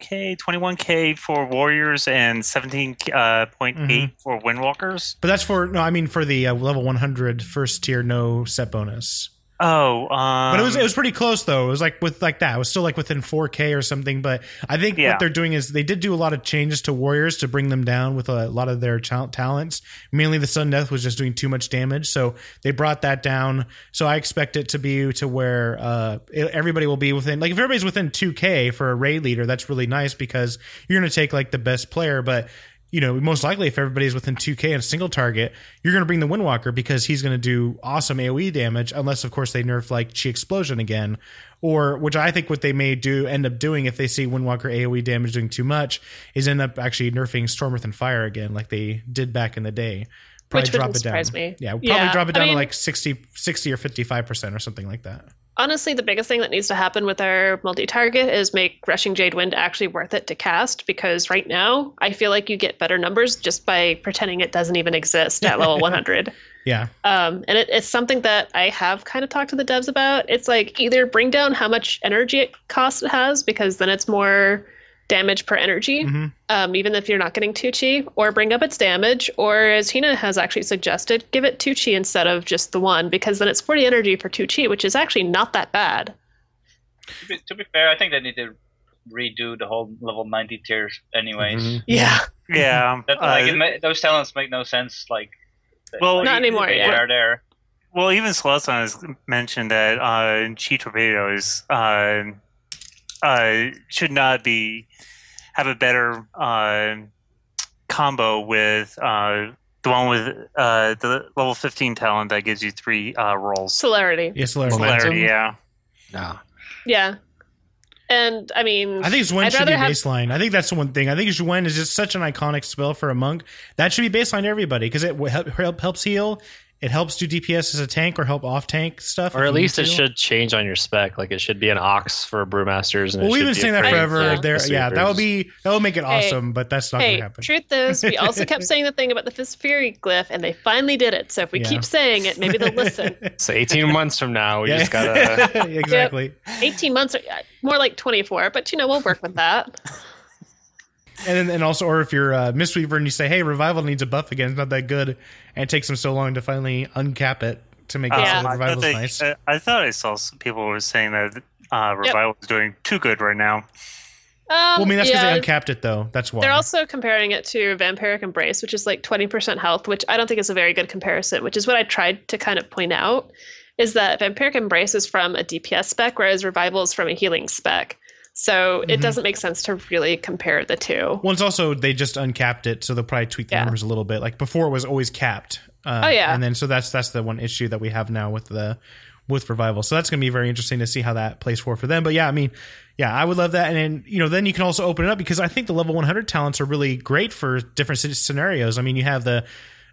k, twenty one k for warriors, and 17.8 uh, eight for windwalkers. But that's for no, I mean for the uh, level 100 first tier no set bonus. Oh, um, But it was it was pretty close though. It was like with like that. It was still like within 4K or something. But I think Yeah. what they're doing is they did do a lot of changes to warriors to bring them down with a lot of their tal- talents. Mainly the Sudden Death was just doing too much damage, so they brought that down. So I expect it to be to where uh, it- everybody will be within like if everybody's within 2K for a raid leader, that's really nice because you're going to take like the best player, but you know, most likely if everybody's within 2K and a single target, you're going to bring the Windwalker because he's going to do awesome AoE damage, unless, of course, they nerf like Chi Explosion again. Or, which I think what they may do end up doing if they see Windwalker AoE damage doing too much, is end up actually nerfing Storm Earth and Fire again, like they did back in the day. Probably Which drop it down. me. Yeah, probably Yeah, drop it I down to like 60, 60 or 55% or something like that. Honestly, the biggest thing that needs to happen with our multi-target is make Rushing Jade Wind actually worth it to cast. Because right now, I feel like you get better numbers just by pretending it doesn't even exist at level 100. Yeah. Um, and it, it's something that I have kind of talked to the devs about. It's like either bring down how much energy it costs it has, because then it's more damage per energy, Mhm. um, even if you're not getting two chi, or bring up its damage, or as Hina has actually suggested, give it two chi instead of just the one, because then it's 40 energy for two chi, which is actually not that bad. To be, to be fair, I think they need to redo the whole level 90 tiers anyways. Mhm. Yeah. yeah. That, uh, like, it ma- those talents make no sense. Like, Well, like, Not anymore, They yeah. are there. Well, even Celestin has mentioned that uh, Chi torpedoes uh, uh, should not be have a better uh, combo with uh, the one with uh, the level fifteen talent that gives you three uh, rolls. Celerity. Yes, Larry. Momentum? Polarity, yeah. Nah. Yeah. And I mean, I think Xuen should be have- baseline. I think that's the one thing. I think Xuen is just such an iconic spell for a monk. That should be baseline to everybody because it help, help, helps heal. It helps do DPS as a tank or help off tank stuff. Or at least it should change on your spec. Like it should be an ox for brewmasters. And Well, it we've been saying that forever. for There, yeah, that would be that would make it Hey, awesome, but that's not hey, going to happen. truth is, we also kept saying the thing about the Fist Fury glyph, and they finally did it. So if we Yeah. keep saying it, maybe they'll listen. So 18 months from now, we Yeah. just gotta. exactly. 18 months, or uh, more like 24, but you know, we'll work with that. And then, and also, or if you're uh, Mistweaver and you say, "Hey, revival needs a buff again. It's not that good," and it takes them so long to finally uncap it to make it Yeah. so that revival's they- nice. uh, I thought I saw some people were saying that uh, revival is doing too good right now. Um, well, I mean, that's because yeah, they uncapped it, though. That's why. They're also comparing it to Vampiric Embrace, which is like 20% health, which I don't think is a very good comparison, which is what I tried to kind of point out, is that Vampiric Embrace is from a DPS spec, whereas Revival is from a healing spec. So it Mhm. doesn't make sense to really compare the two. Well, it's also they just uncapped it, so they'll probably tweak the Yeah. numbers a little bit. Like before, it was always capped. Uh, Oh, yeah. and then so that's that's the one issue that we have now with the with revival. So that's going to be very interesting to see how that plays for for them. But yeah, I mean, yeah, I would love that. And then you know, then you can also open it up because I think the level 100 talents are really great for different scenarios. I mean, you have the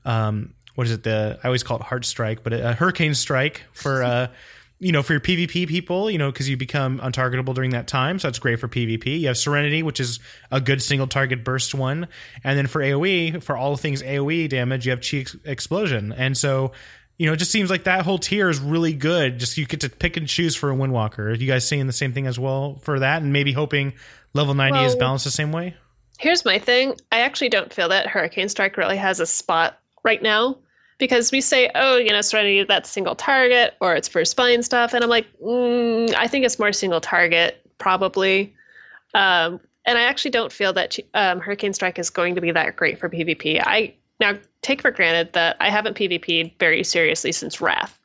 um, what is it? The I always call it Heart Strike, but a Hurricane Strike for. Uh, you know, for your PvP people, you know, because you become untargetable during that time, so that's great for PvP. You have Serenity, which is a good single target burst one, and then for AOE, for all things AOE damage, you have Chi Explosion, and so. You know, it just seems like that whole tier is really good. Just you get to pick and choose for a Windwalker. Are you guys seeing the same thing as well for that? And maybe hoping level 90 is balanced the same way? Here's my thing. I actually don't feel that Hurricane Strike really has a spot right now because we say, oh, you know, Serenity, that's single target or it's for spine stuff. And I'm like, mm, I think it's more single target, probably. Um, and I actually don't feel that um, Hurricane Strike is going to be that great for PvP. I now take for granted that I haven't PvP'd very seriously since Wrath.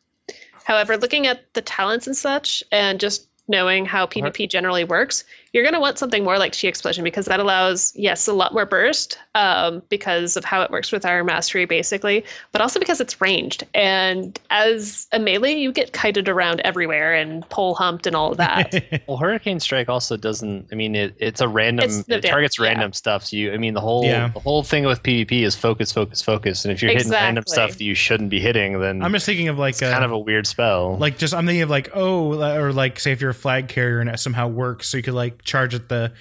However, looking at the talents and such, and just knowing how PvP generally works, you're going to want something more like Chi Explosion because that allows, yes, a lot more burst um, because of how it works with our mastery, basically, but also because it's ranged. And as a melee, you get kited around everywhere and pole humped and all of that. Well, Hurricane Strike also doesn't. I mean, it, it's a random. It's it targets damage, yeah. random stuff. So you, I mean, the whole Yeah. the whole thing with PvP is focus, focus, focus. And if you're hitting random stuff that you shouldn't be hitting, then I'm just thinking of like it's uh, kind of a weird spell. like just I'm thinking of like oh or like say if you're a flag carrier and it somehow works so you could like charge at the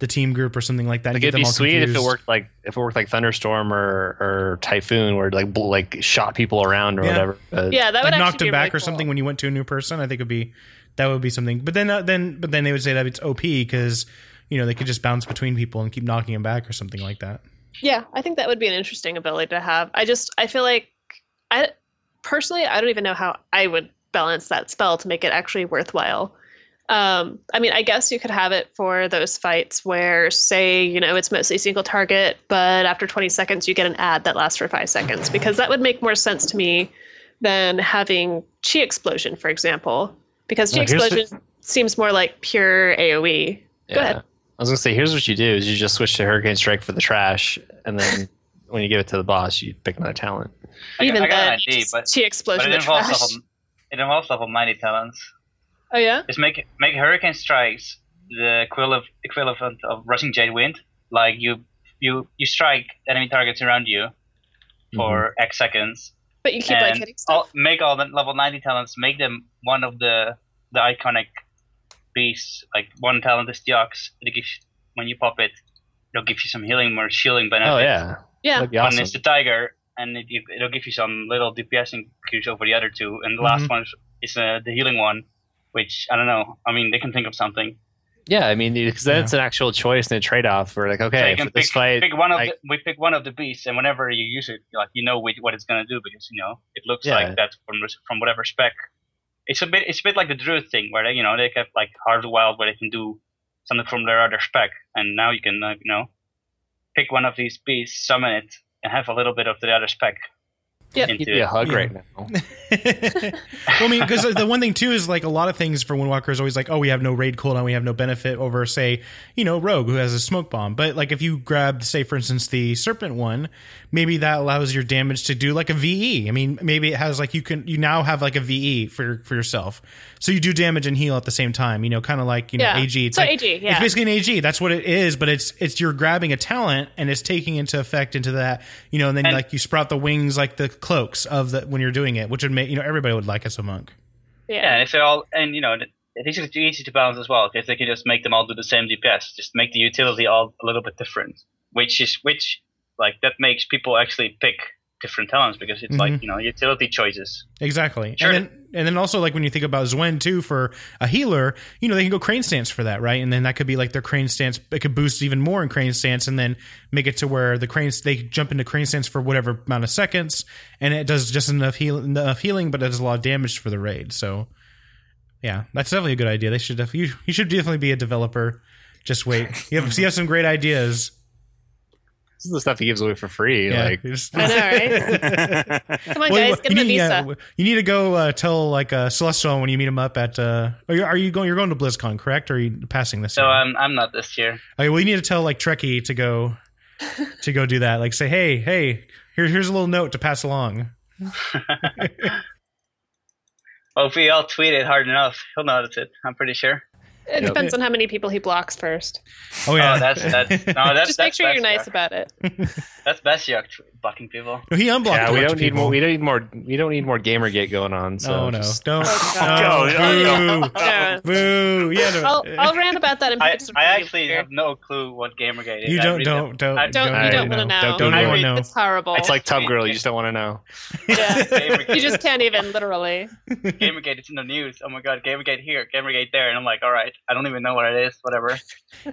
the team group or something like that. and Like get it'd them be all sweet if it worked like if it worked like thunderstorm or or typhoon, where it, like bl- like shot people around or Yeah. whatever. But yeah, that would like actually knocked be them back really or something cool. when you went to a new person. I think it'd be that would be something. But then uh, then but then they would say that it's OP because you know they could just bounce between people and keep knocking them back or something like that. Yeah, I think that would be an interesting ability to have. I just I feel like I personally I don't even know how I would balance that spell to make it actually worthwhile. Um, I mean, I guess you could have it for those fights where, say, you know, it's mostly single target, but after 20 seconds you get an ad that lasts for five seconds, because that would make more sense to me than having Chi Explosion, for example, because Chi Now, here's the- Explosion seems more like pure AOE. Go ahead. I was gonna say, here's what you do: is you just switch to Hurricane Strike for the trash, and then when you give it to the boss, you pick another talent. I got- Even I got an then, idea, just but- Chi But Explosion it the involves trash. level, it involves level 90 talents. Oh yeah. Just make make hurricane strikes the equivalent equivalent of rushing jade wind. Like you you you strike enemy targets around you for X seconds, But you keep like and hitting stuff. all, make all the level 90 talents. Make them one of the the iconic beasts. Like one talent is the ox. It gives when you pop it, it'll give you some healing or shielding benefit. Oh yeah, yeah. that'd One awesome. is the tiger, and it, it'll give you some little DPS increase over the other two. And the last Mhm. one is, is uh, the healing one, which I don't know. I mean, they can think of something. Yeah, I mean, because that's Yeah. an actual choice and a trade off. We're like, okay, you can for this pick, fight, pick one of like- the, we pick one of the beasts, and whenever you use it, like you know which, what it's gonna do because you know it looks Yeah. like that from from whatever spec. It's a bit it's a bit like the druid thing where they you know they have like Heart of Wild where they can do something from their other spec, and now you can uh, you know pick one of these beasts, summon it, and have a little bit of the other spec. Yep. into give you a hug Yeah. right now. well, I mean, because the one thing too is like a lot of things for Windwalker is always like, oh, we have no raid cooldown, we have no benefit over, say, you know, Rogue who has a smoke bomb. But like if you grab, say, for instance, the Serpent one, maybe that allows your damage to do like a VE. I mean, maybe it has like you can you now have like a VE for for yourself, so you do damage and heal at the same time. You know, kind of like you know Yeah. AG. It's So like, AG, yeah. It's basically an AG. That's what it is. But it's it's you're grabbing a talent and it's taking into effect into that. You know, and then And- like you sprout the wings like the cloaks of the when you're doing it, which would make you know everybody would like as a monk. Yeah. Yeah, and if they're all, and you know, it's easy easy to balance as well because they can just make them all do the same DPS. Just make the utility all a little bit different, which is which like that makes people actually pick different talents because it's like Mhm. you know utility choices. Exactly. Sure. And then and then also like when you think about Xuen too for a healer, you know, they can go crane stance for that, right? And then that could be like their crane stance it could boost even more in crane stance and then make it to where the cranes they jump into crane stance for whatever amount of seconds and it does just enough heal enough healing but it does a lot of damage for the raid. So yeah, that's definitely a good idea. They should definitely you, you should definitely be a developer. Just wait. You have, you have some great ideas. This is the stuff he gives away for free. Yeah. Like, I know, Come on, Well, guys, get him a you need, visa. yeah, you need to go uh, tell like uh, Celestial when you meet him up at. Uh, are, you, are you going? You're going to BlizzCon, correct? Or are you passing this? So year? I'm I'm not this year. okay, well, you need to tell like Trekkie to go to go do that. Like, say, hey, hey, here, here's a little note to pass along. Well, if we all tweet it hard enough, he'll notice it. I'm pretty sure. It Yep. depends on how many people he blocks first. Oh yeah, Oh, that's that's no, that's Just that's make sure you're best nice Yuck. about it. That's best yuck. blocking people. No, he unblocked. Yeah, a we bunch don't of need people. more. We don't need more. We don't need more GamerGate going on. So No, no, just- don't. Oh, no, God. boo, Yeah. boo. Yeah, no. I'll, I'll rant about that in I, I actually later. have no clue what Gamergate is. you don't, don't, don't, I Don't- you don't wanna know. Don't, don't I even read- know. It's horrible. It's like Tub Girl. You just don't want to know. yeah. You just can't even literally. Gamergate, it's in the news. Oh my god, Gamergate here, Gamergate there, and I'm like, all right, I don't even know what it is. Whatever.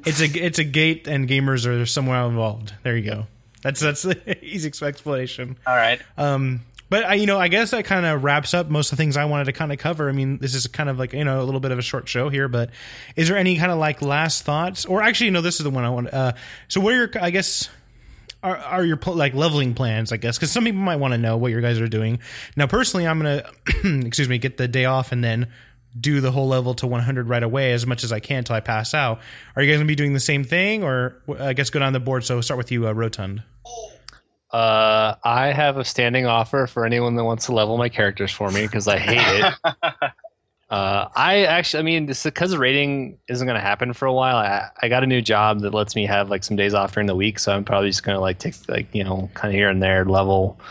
It's a, it's a gate, and gamers are somewhere involved. There you go. That's that's the easy explanation. All right. Um, but I, you know, I guess that kind of wraps up most of the things I wanted to kind of cover. I mean, this is kind of like you know a little bit of a short show here, but is there any kind of like last thoughts, or actually, no, this is the one I want. Uh, so what are your, I guess, are are your pl- like leveling plans? I guess because some people might want to know what your guys are doing. Now, personally, I'm gonna, excuse me, get the day off and then do the whole level to 100 right away as much as I can until I pass out. Are you guys gonna be doing the same thing, or I guess go down the board? So start with you, uh, Rotund. Uh, I have a standing offer for anyone that wants to level my characters for me because I hate it. Uh, I actually, I mean, because the rating isn't going to happen for a while, I, I got a new job that lets me have like some days off during the week, so I'm probably just going to like take like you know kind of here and there level,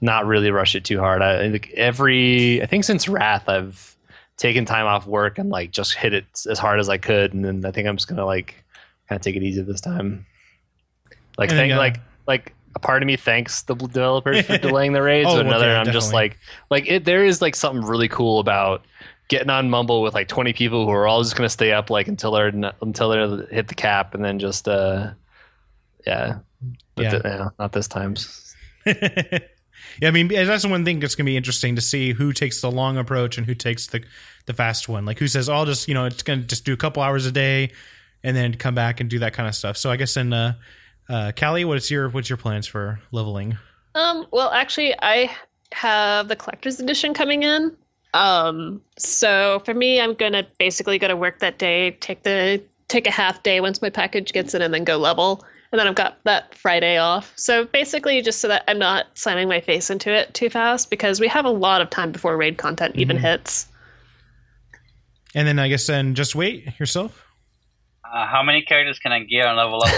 not really rush it too hard. I I think every, I think since Wrath, I've taken time off work and like just hit it as hard as I could, and then I think I'm just gonna like kind of take it easy this time. Like, thank, like, like a part of me thanks the developers for delaying the raids, Oh, but another okay, I'm just like like it there is like something really cool about getting on Mumble with like 20 people who are all just gonna stay up like until they're until they hit the cap and then just uh yeah but Yeah. th- yeah, not this time yeah, I mean that's one thing that's gonna be interesting to see who takes the long approach and who takes the the fast one. Like who says, "Oh, "I'll just you know it's gonna just do a couple hours a day," and then come back and do that kind of stuff. So I guess in uh, uh, Calli, what's your what's your plans for leveling? Um, well, actually, I have the collector's edition coming in. Um, so for me, I'm gonna basically go to work that day, take the take a half day once my package gets in, and then go level. And then I've got that Friday off. So basically, just so that I'm not slamming my face into it too fast, because we have a lot of time before raid content even Mhm. hits. And then I guess then just wait yourself. Uh, how many characters can I gear and level up?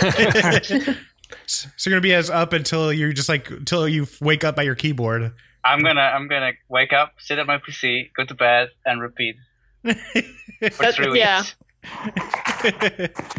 so you're gonna be as up until you just like until you wake up at your keyboard. I'm gonna I'm gonna wake up, sit at my PC, go to bed, and repeat for That- three weeks. yeah.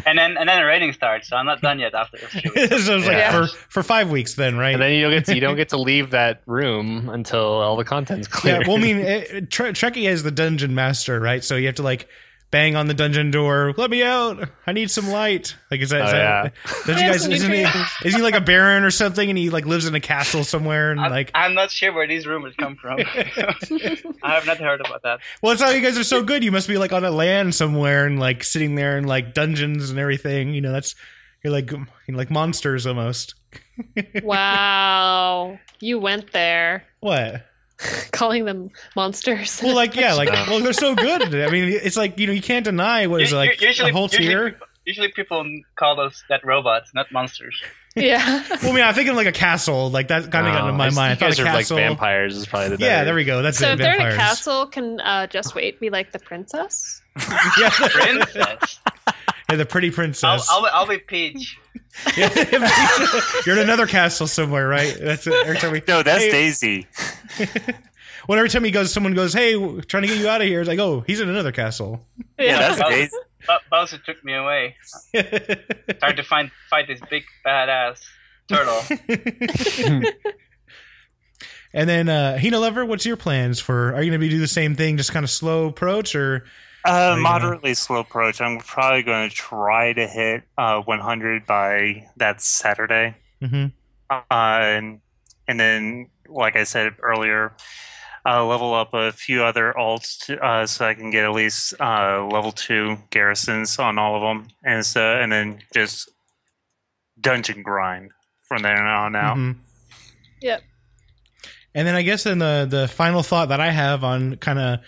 And then and then the rating starts. So I'm not done yet after this. so it's like Yeah. for for five weeks then, right? and then you don't get to, you don't get to leave that room until all the content's clear Yeah, well, I mean, it, Trekkie is the dungeon master, right? So you have to like bang on the dungeon door. Let me out! I need some light. Like is that? Oh, is that Don't you guys? Isn't he? nutrients. Is he like a baron or something? And he like lives in a castle somewhere and I'm, like. I'm not sure where these rumors come from. I have not heard about that. Well, that's how you guys are so good. You must be like on a land somewhere and like sitting there in like dungeons and everything. You know, that's you're like you're like monsters almost. wow, you went there, What? calling them monsters. Well, like yeah, like well, they're so good. I mean, it's like you know you can't deny what is it, like u- usually, a whole usually, tier. People, usually people call those that robots, not monsters. yeah. Well, I mean, I'm thinking like a castle. Like that kind of got into Oh, my I mind. I You thought guys a are like vampires is probably the Yeah, there we go. That's So it. if they're in a castle, can uh, just wait be like the princess? yeah. Princess. yeah, the pretty I'll, princess. I'll, I'll be Peach. Yeah. You're in another castle somewhere, right? That's it. Every time we, No, that's Hey, Daisy. Well, every time he goes, someone goes, "Hey, trying to get you out of here." It's like, "Oh, he's in another castle." Yeah, that's Bowser, Daisy. Bo- Bowser took me away. Hard to find fight this big badass turtle. and then, uh, Hina Lover, what's your plans for? Are you going to be do the same thing, just kind of slow approach, or Uh, you moderately slow approach. I'm probably going to try to hit uh, 100 by that Saturday. Mhm. Uh, and, and then, like I said earlier, uh, level up a few other alts to, uh, so I can get at least uh, level two garrisons on all of them, and so and then just dungeon grind from there on out. Mhm. Yep. And then I guess then the the final thought that I have on kind of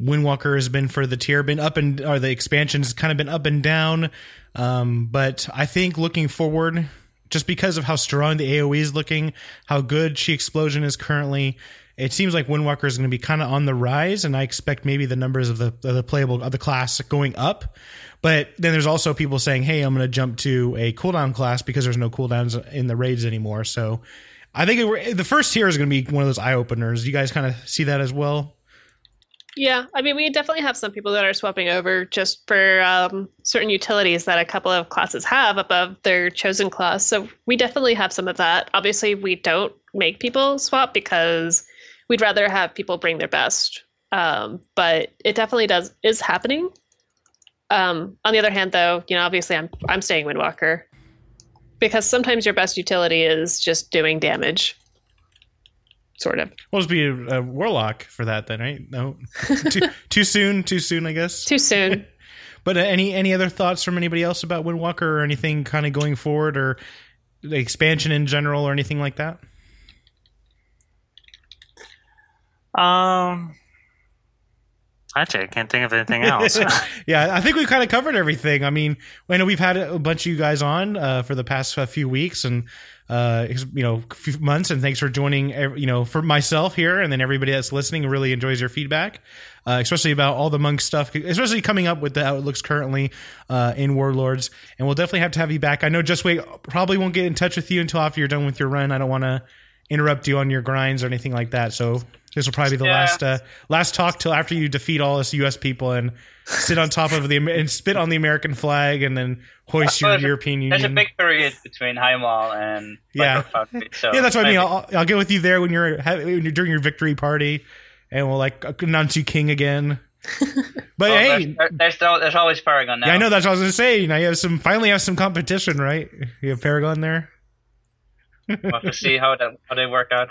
Windwalker has been for the tier been up and or the expansions kind of been up and down. Um, but I think looking forward, just because of how strong the AOE is looking, how good Chi Explosion is currently, it seems like Windwalker is going to be kind of on the rise, and I expect maybe the numbers of the of the playable of the class going up. But then there's also people saying, "Hey, I'm going to jump to a cooldown class because there's no cooldowns in the raids anymore." So I think it, the first tier is going to be one of those eye openers. You guys kind of see that as well. Yeah, I mean, we definitely have some people that are swapping over just for um, certain utilities that a couple of classes have above their chosen class. So we definitely have some of that. Obviously, we don't make people swap because we'd rather have people bring their best. Um, but it definitely does is happening. Um, on the other hand, though, you know, obviously, I'm I'm staying Windwalker because sometimes your best utility is just doing damage sort of. We'll just be a, a warlock for that then, right? No, too, too soon. Too soon, I guess. Too soon. but uh, any any other thoughts from anybody else about Windwalker or anything kind of going forward or the expansion in general or anything like that? Um, actually, I can't think of anything else. yeah, I think we've kind of covered everything. I mean, I know we've had a bunch of you guys on uh, for the past uh, few weeks, and uh, you know, few months. And thanks for joining. You know, for myself here, and then everybody that's listening really enjoys your feedback, uh, especially about all the monk stuff, especially coming up with the, how it looks currently uh, in Warlords. And we'll definitely have to have you back. I know Just Wait probably won't get in touch with you until after you're done with your run. I don't want to interrupt you on your grinds or anything like that. So this will probably be the Yeah. last uh, last talk till after you defeat all us U.S. people and sit on top of the and spit on the American flag and then hoist your There's a- European There's a big period between Highmaul and Yeah. Micro so yeah, that's what I mean. I'll, I'll get with you there when you're, ha- when you're during your victory party, and we'll like announce you king again. But Oh, hey, there's, there's, there's always Paragon now. yeah, I know that's what I was gonna say. Now you have some finally have some competition, right? You have Paragon there. We'll have to see how that how they work out.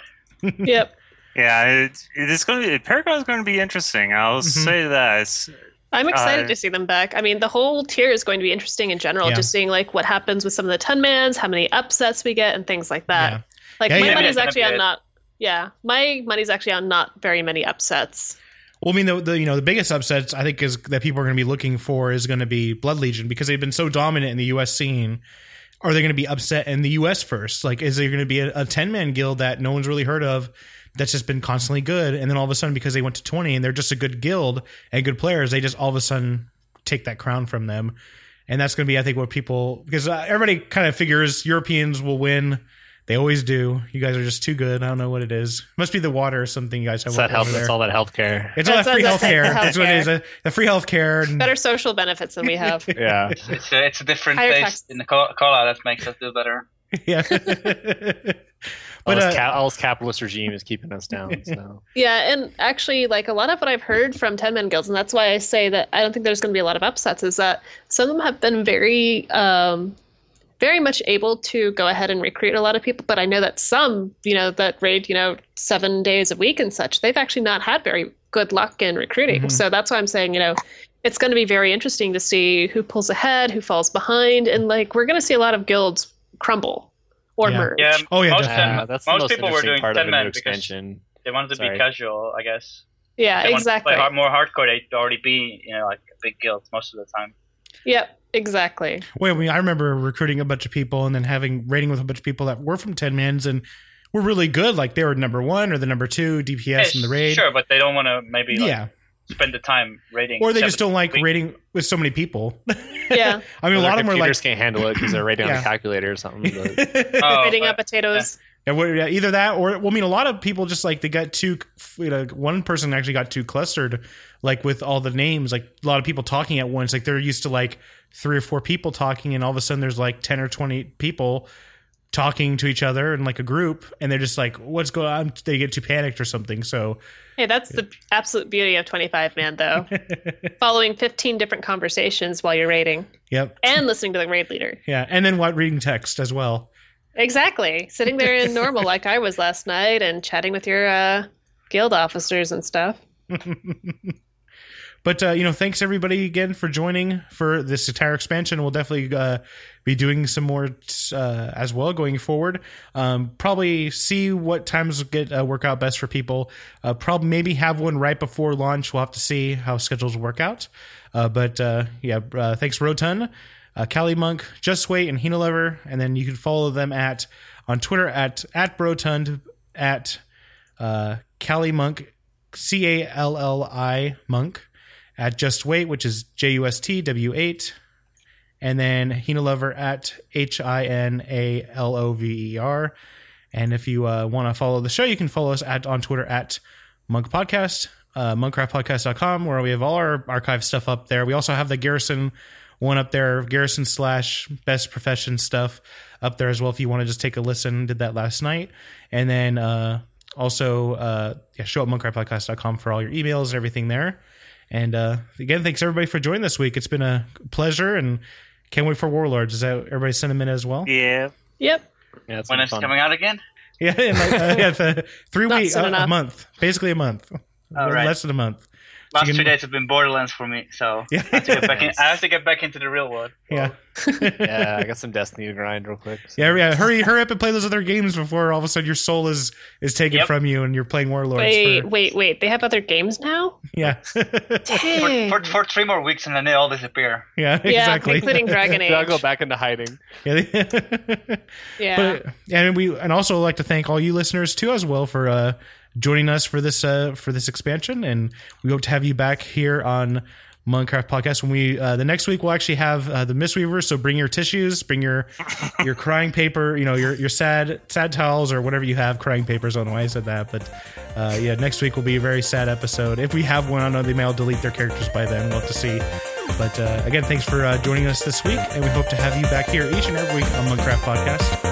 yep. Yeah, it, it is going to be Paragon's going to be interesting. I'll Mhm. say that. I'm excited Uh, to see them back. I mean, the whole tier is going to be interesting in general, Yeah. just seeing like what happens with some of the 10 mans, how many upsets we get, and things like that. Yeah. Like Yeah, my yeah. money's Yeah, actually on not. Yeah, my money's actually on not very many upsets. Well, I mean, the, the you know the biggest upsets I think is that people are going to be looking for is going to be Blood Legion because they've been so dominant in the U.S. scene. Are they going to be upset in the U.S. first? Like, is there going to be a ten man guild that no one's really heard of that's just been constantly good, and then all of a sudden because they went to twenty and they're just a good guild and good players, they just all of a sudden take that crown from them, and that's going to be I think what people because uh, everybody kind of figures Europeans will win. They always do. You guys are just too good. I don't know what it is. Must be the water or something you guys have It's that health. there. It's all that healthcare. It's all that That's- free that's healthcare. That's what it is. healthcare. uh, The free healthcare. And, Better social benefits than we have. Yeah. It's a, it's a different Higher taste tax. in the co- cola that makes us do better. yeah. all, but this uh, ca- all this capitalist regime is keeping us down. So Yeah, and actually, like a lot of what I've heard from 10 man guilds, and that's why I say that I don't think there's going to be a lot of upsets, is that some of them have been very, um, very much able to go ahead and recruit a lot of people. But I know that some, you know, that raid, you know, seven days a week and such, they've actually not had very good luck in recruiting. Mhm. So that's why I'm saying, you know, it's going to be very interesting to see who pulls ahead, who falls behind, and like we're going to see a lot of guilds crumble or Yeah. merge. Yeah, Oh, yeah, most, definitely. yeah, uh, them- that's the most most people were doing part 10 the men because expansion. they wanted to Sorry. be casual, I guess. Yeah, they exactly. To play hard, more hardcore. They'd already be, you know, like a big guild most of the time. Yep, exactly. Wait, I, mean, I remember recruiting a bunch of people and then having rating with a bunch of people that were from Ten Mans and were really good. Like they were number one or the number two DPS in the raid. Sure, but they don't want to maybe like, yeah, spend the time rating. or they just don't like weeks. rating with so many people. Yeah. I mean, a lot of them are like can't handle it because they're rating on a calculator or something. But Oh, Rating but- up potatoes. Yeah, yeah, either that or well, I mean, a lot of people just like they got too. You know, one person actually got too clustered, like with all the names. Like a lot of people talking at once. Like they're used to like three or four people talking, and all of a sudden there's like ten or twenty people talking to each other in like a group, and they're just like, "What's going on?" They get too panicked or something. So, Hey, that's the absolute beauty of 25 man, though. Following 15 different conversations while you're raiding yep, and listening to the raid leader. yeah, and then what reading text as well. Exactly. Sitting there in normal like I was last night and chatting with your uh, guild officers and stuff. But uh, you know, thanks everybody again for joining for this entire expansion. We'll definitely uh, be doing some more uh, as well going forward. Um, probably see what times get uh, work out best for people. Uh, probably maybe have one right before launch. We'll have to see how schedules work out. Uh, but uh, yeah, uh, thanks Rotund, uh, Calli Monk, Just Wait, and Hina Lover, and then you can follow them at on Twitter at at Brotund at uh, Calli Monk, C A L L I Monk at Just Wait, which is J U S T W 8. And then Hina Lover at H I N A L O V E R. And if you uh, want to follow the show, you can follow us at on Twitter at Monk Podcast, uh, monkcraftpodcast.com, where we have all our archive stuff up there. We also have the Garrison one up there, Garrison slash best profession stuff up there as well. If you want to just take a listen, did that last night. And then uh, also, uh, yeah, show up monkcraftpodcast.com for all your emails and everything there. And uh, again, thanks everybody for joining this week. It's been a pleasure and can't wait for Warlords. Is that everybody's sentiment as well? Yeah. Yep. Yeah, When been it's fun. coming out again? Yeah, in like, uh, yeah three weeks, uh, a month, basically a month, All right. less than a month. Last can- two days have been Borderlands for me, so Yeah, I have to get back, in, I have to get back into the real world. yeah, yeah, I got some Destiny to grind real quick. so- yeah, yeah. Hurry, hurry up and play those other games before all of a sudden your soul is is taken Yep. from you and you're playing Warlords. Wait, for, wait, wait. They have other games now? yeah, Dang. For, for, for three more weeks and then they all disappear. yeah, yeah, exactly. including Dragon Then I'll go back into hiding. Yeah. Yeah. But and we and also like to thank all you listeners too as well for uh, joining us for this uh, for this expansion, and we hope to have you back here on Monkcraft podcast when we uh, the next week we'll actually have uh, the Mistweaver. So bring your tissues, bring your your crying paper, you know your your sad sad towels or whatever you have. Crying papers. I don't know why I said that, but uh, yeah, next week will be a very sad episode. If we have one, I know they may all delete their characters by then. We'll have to see. But uh, again, thanks for uh, joining us this week, and we hope to have you back here each and every week on Monkcraft Podcast.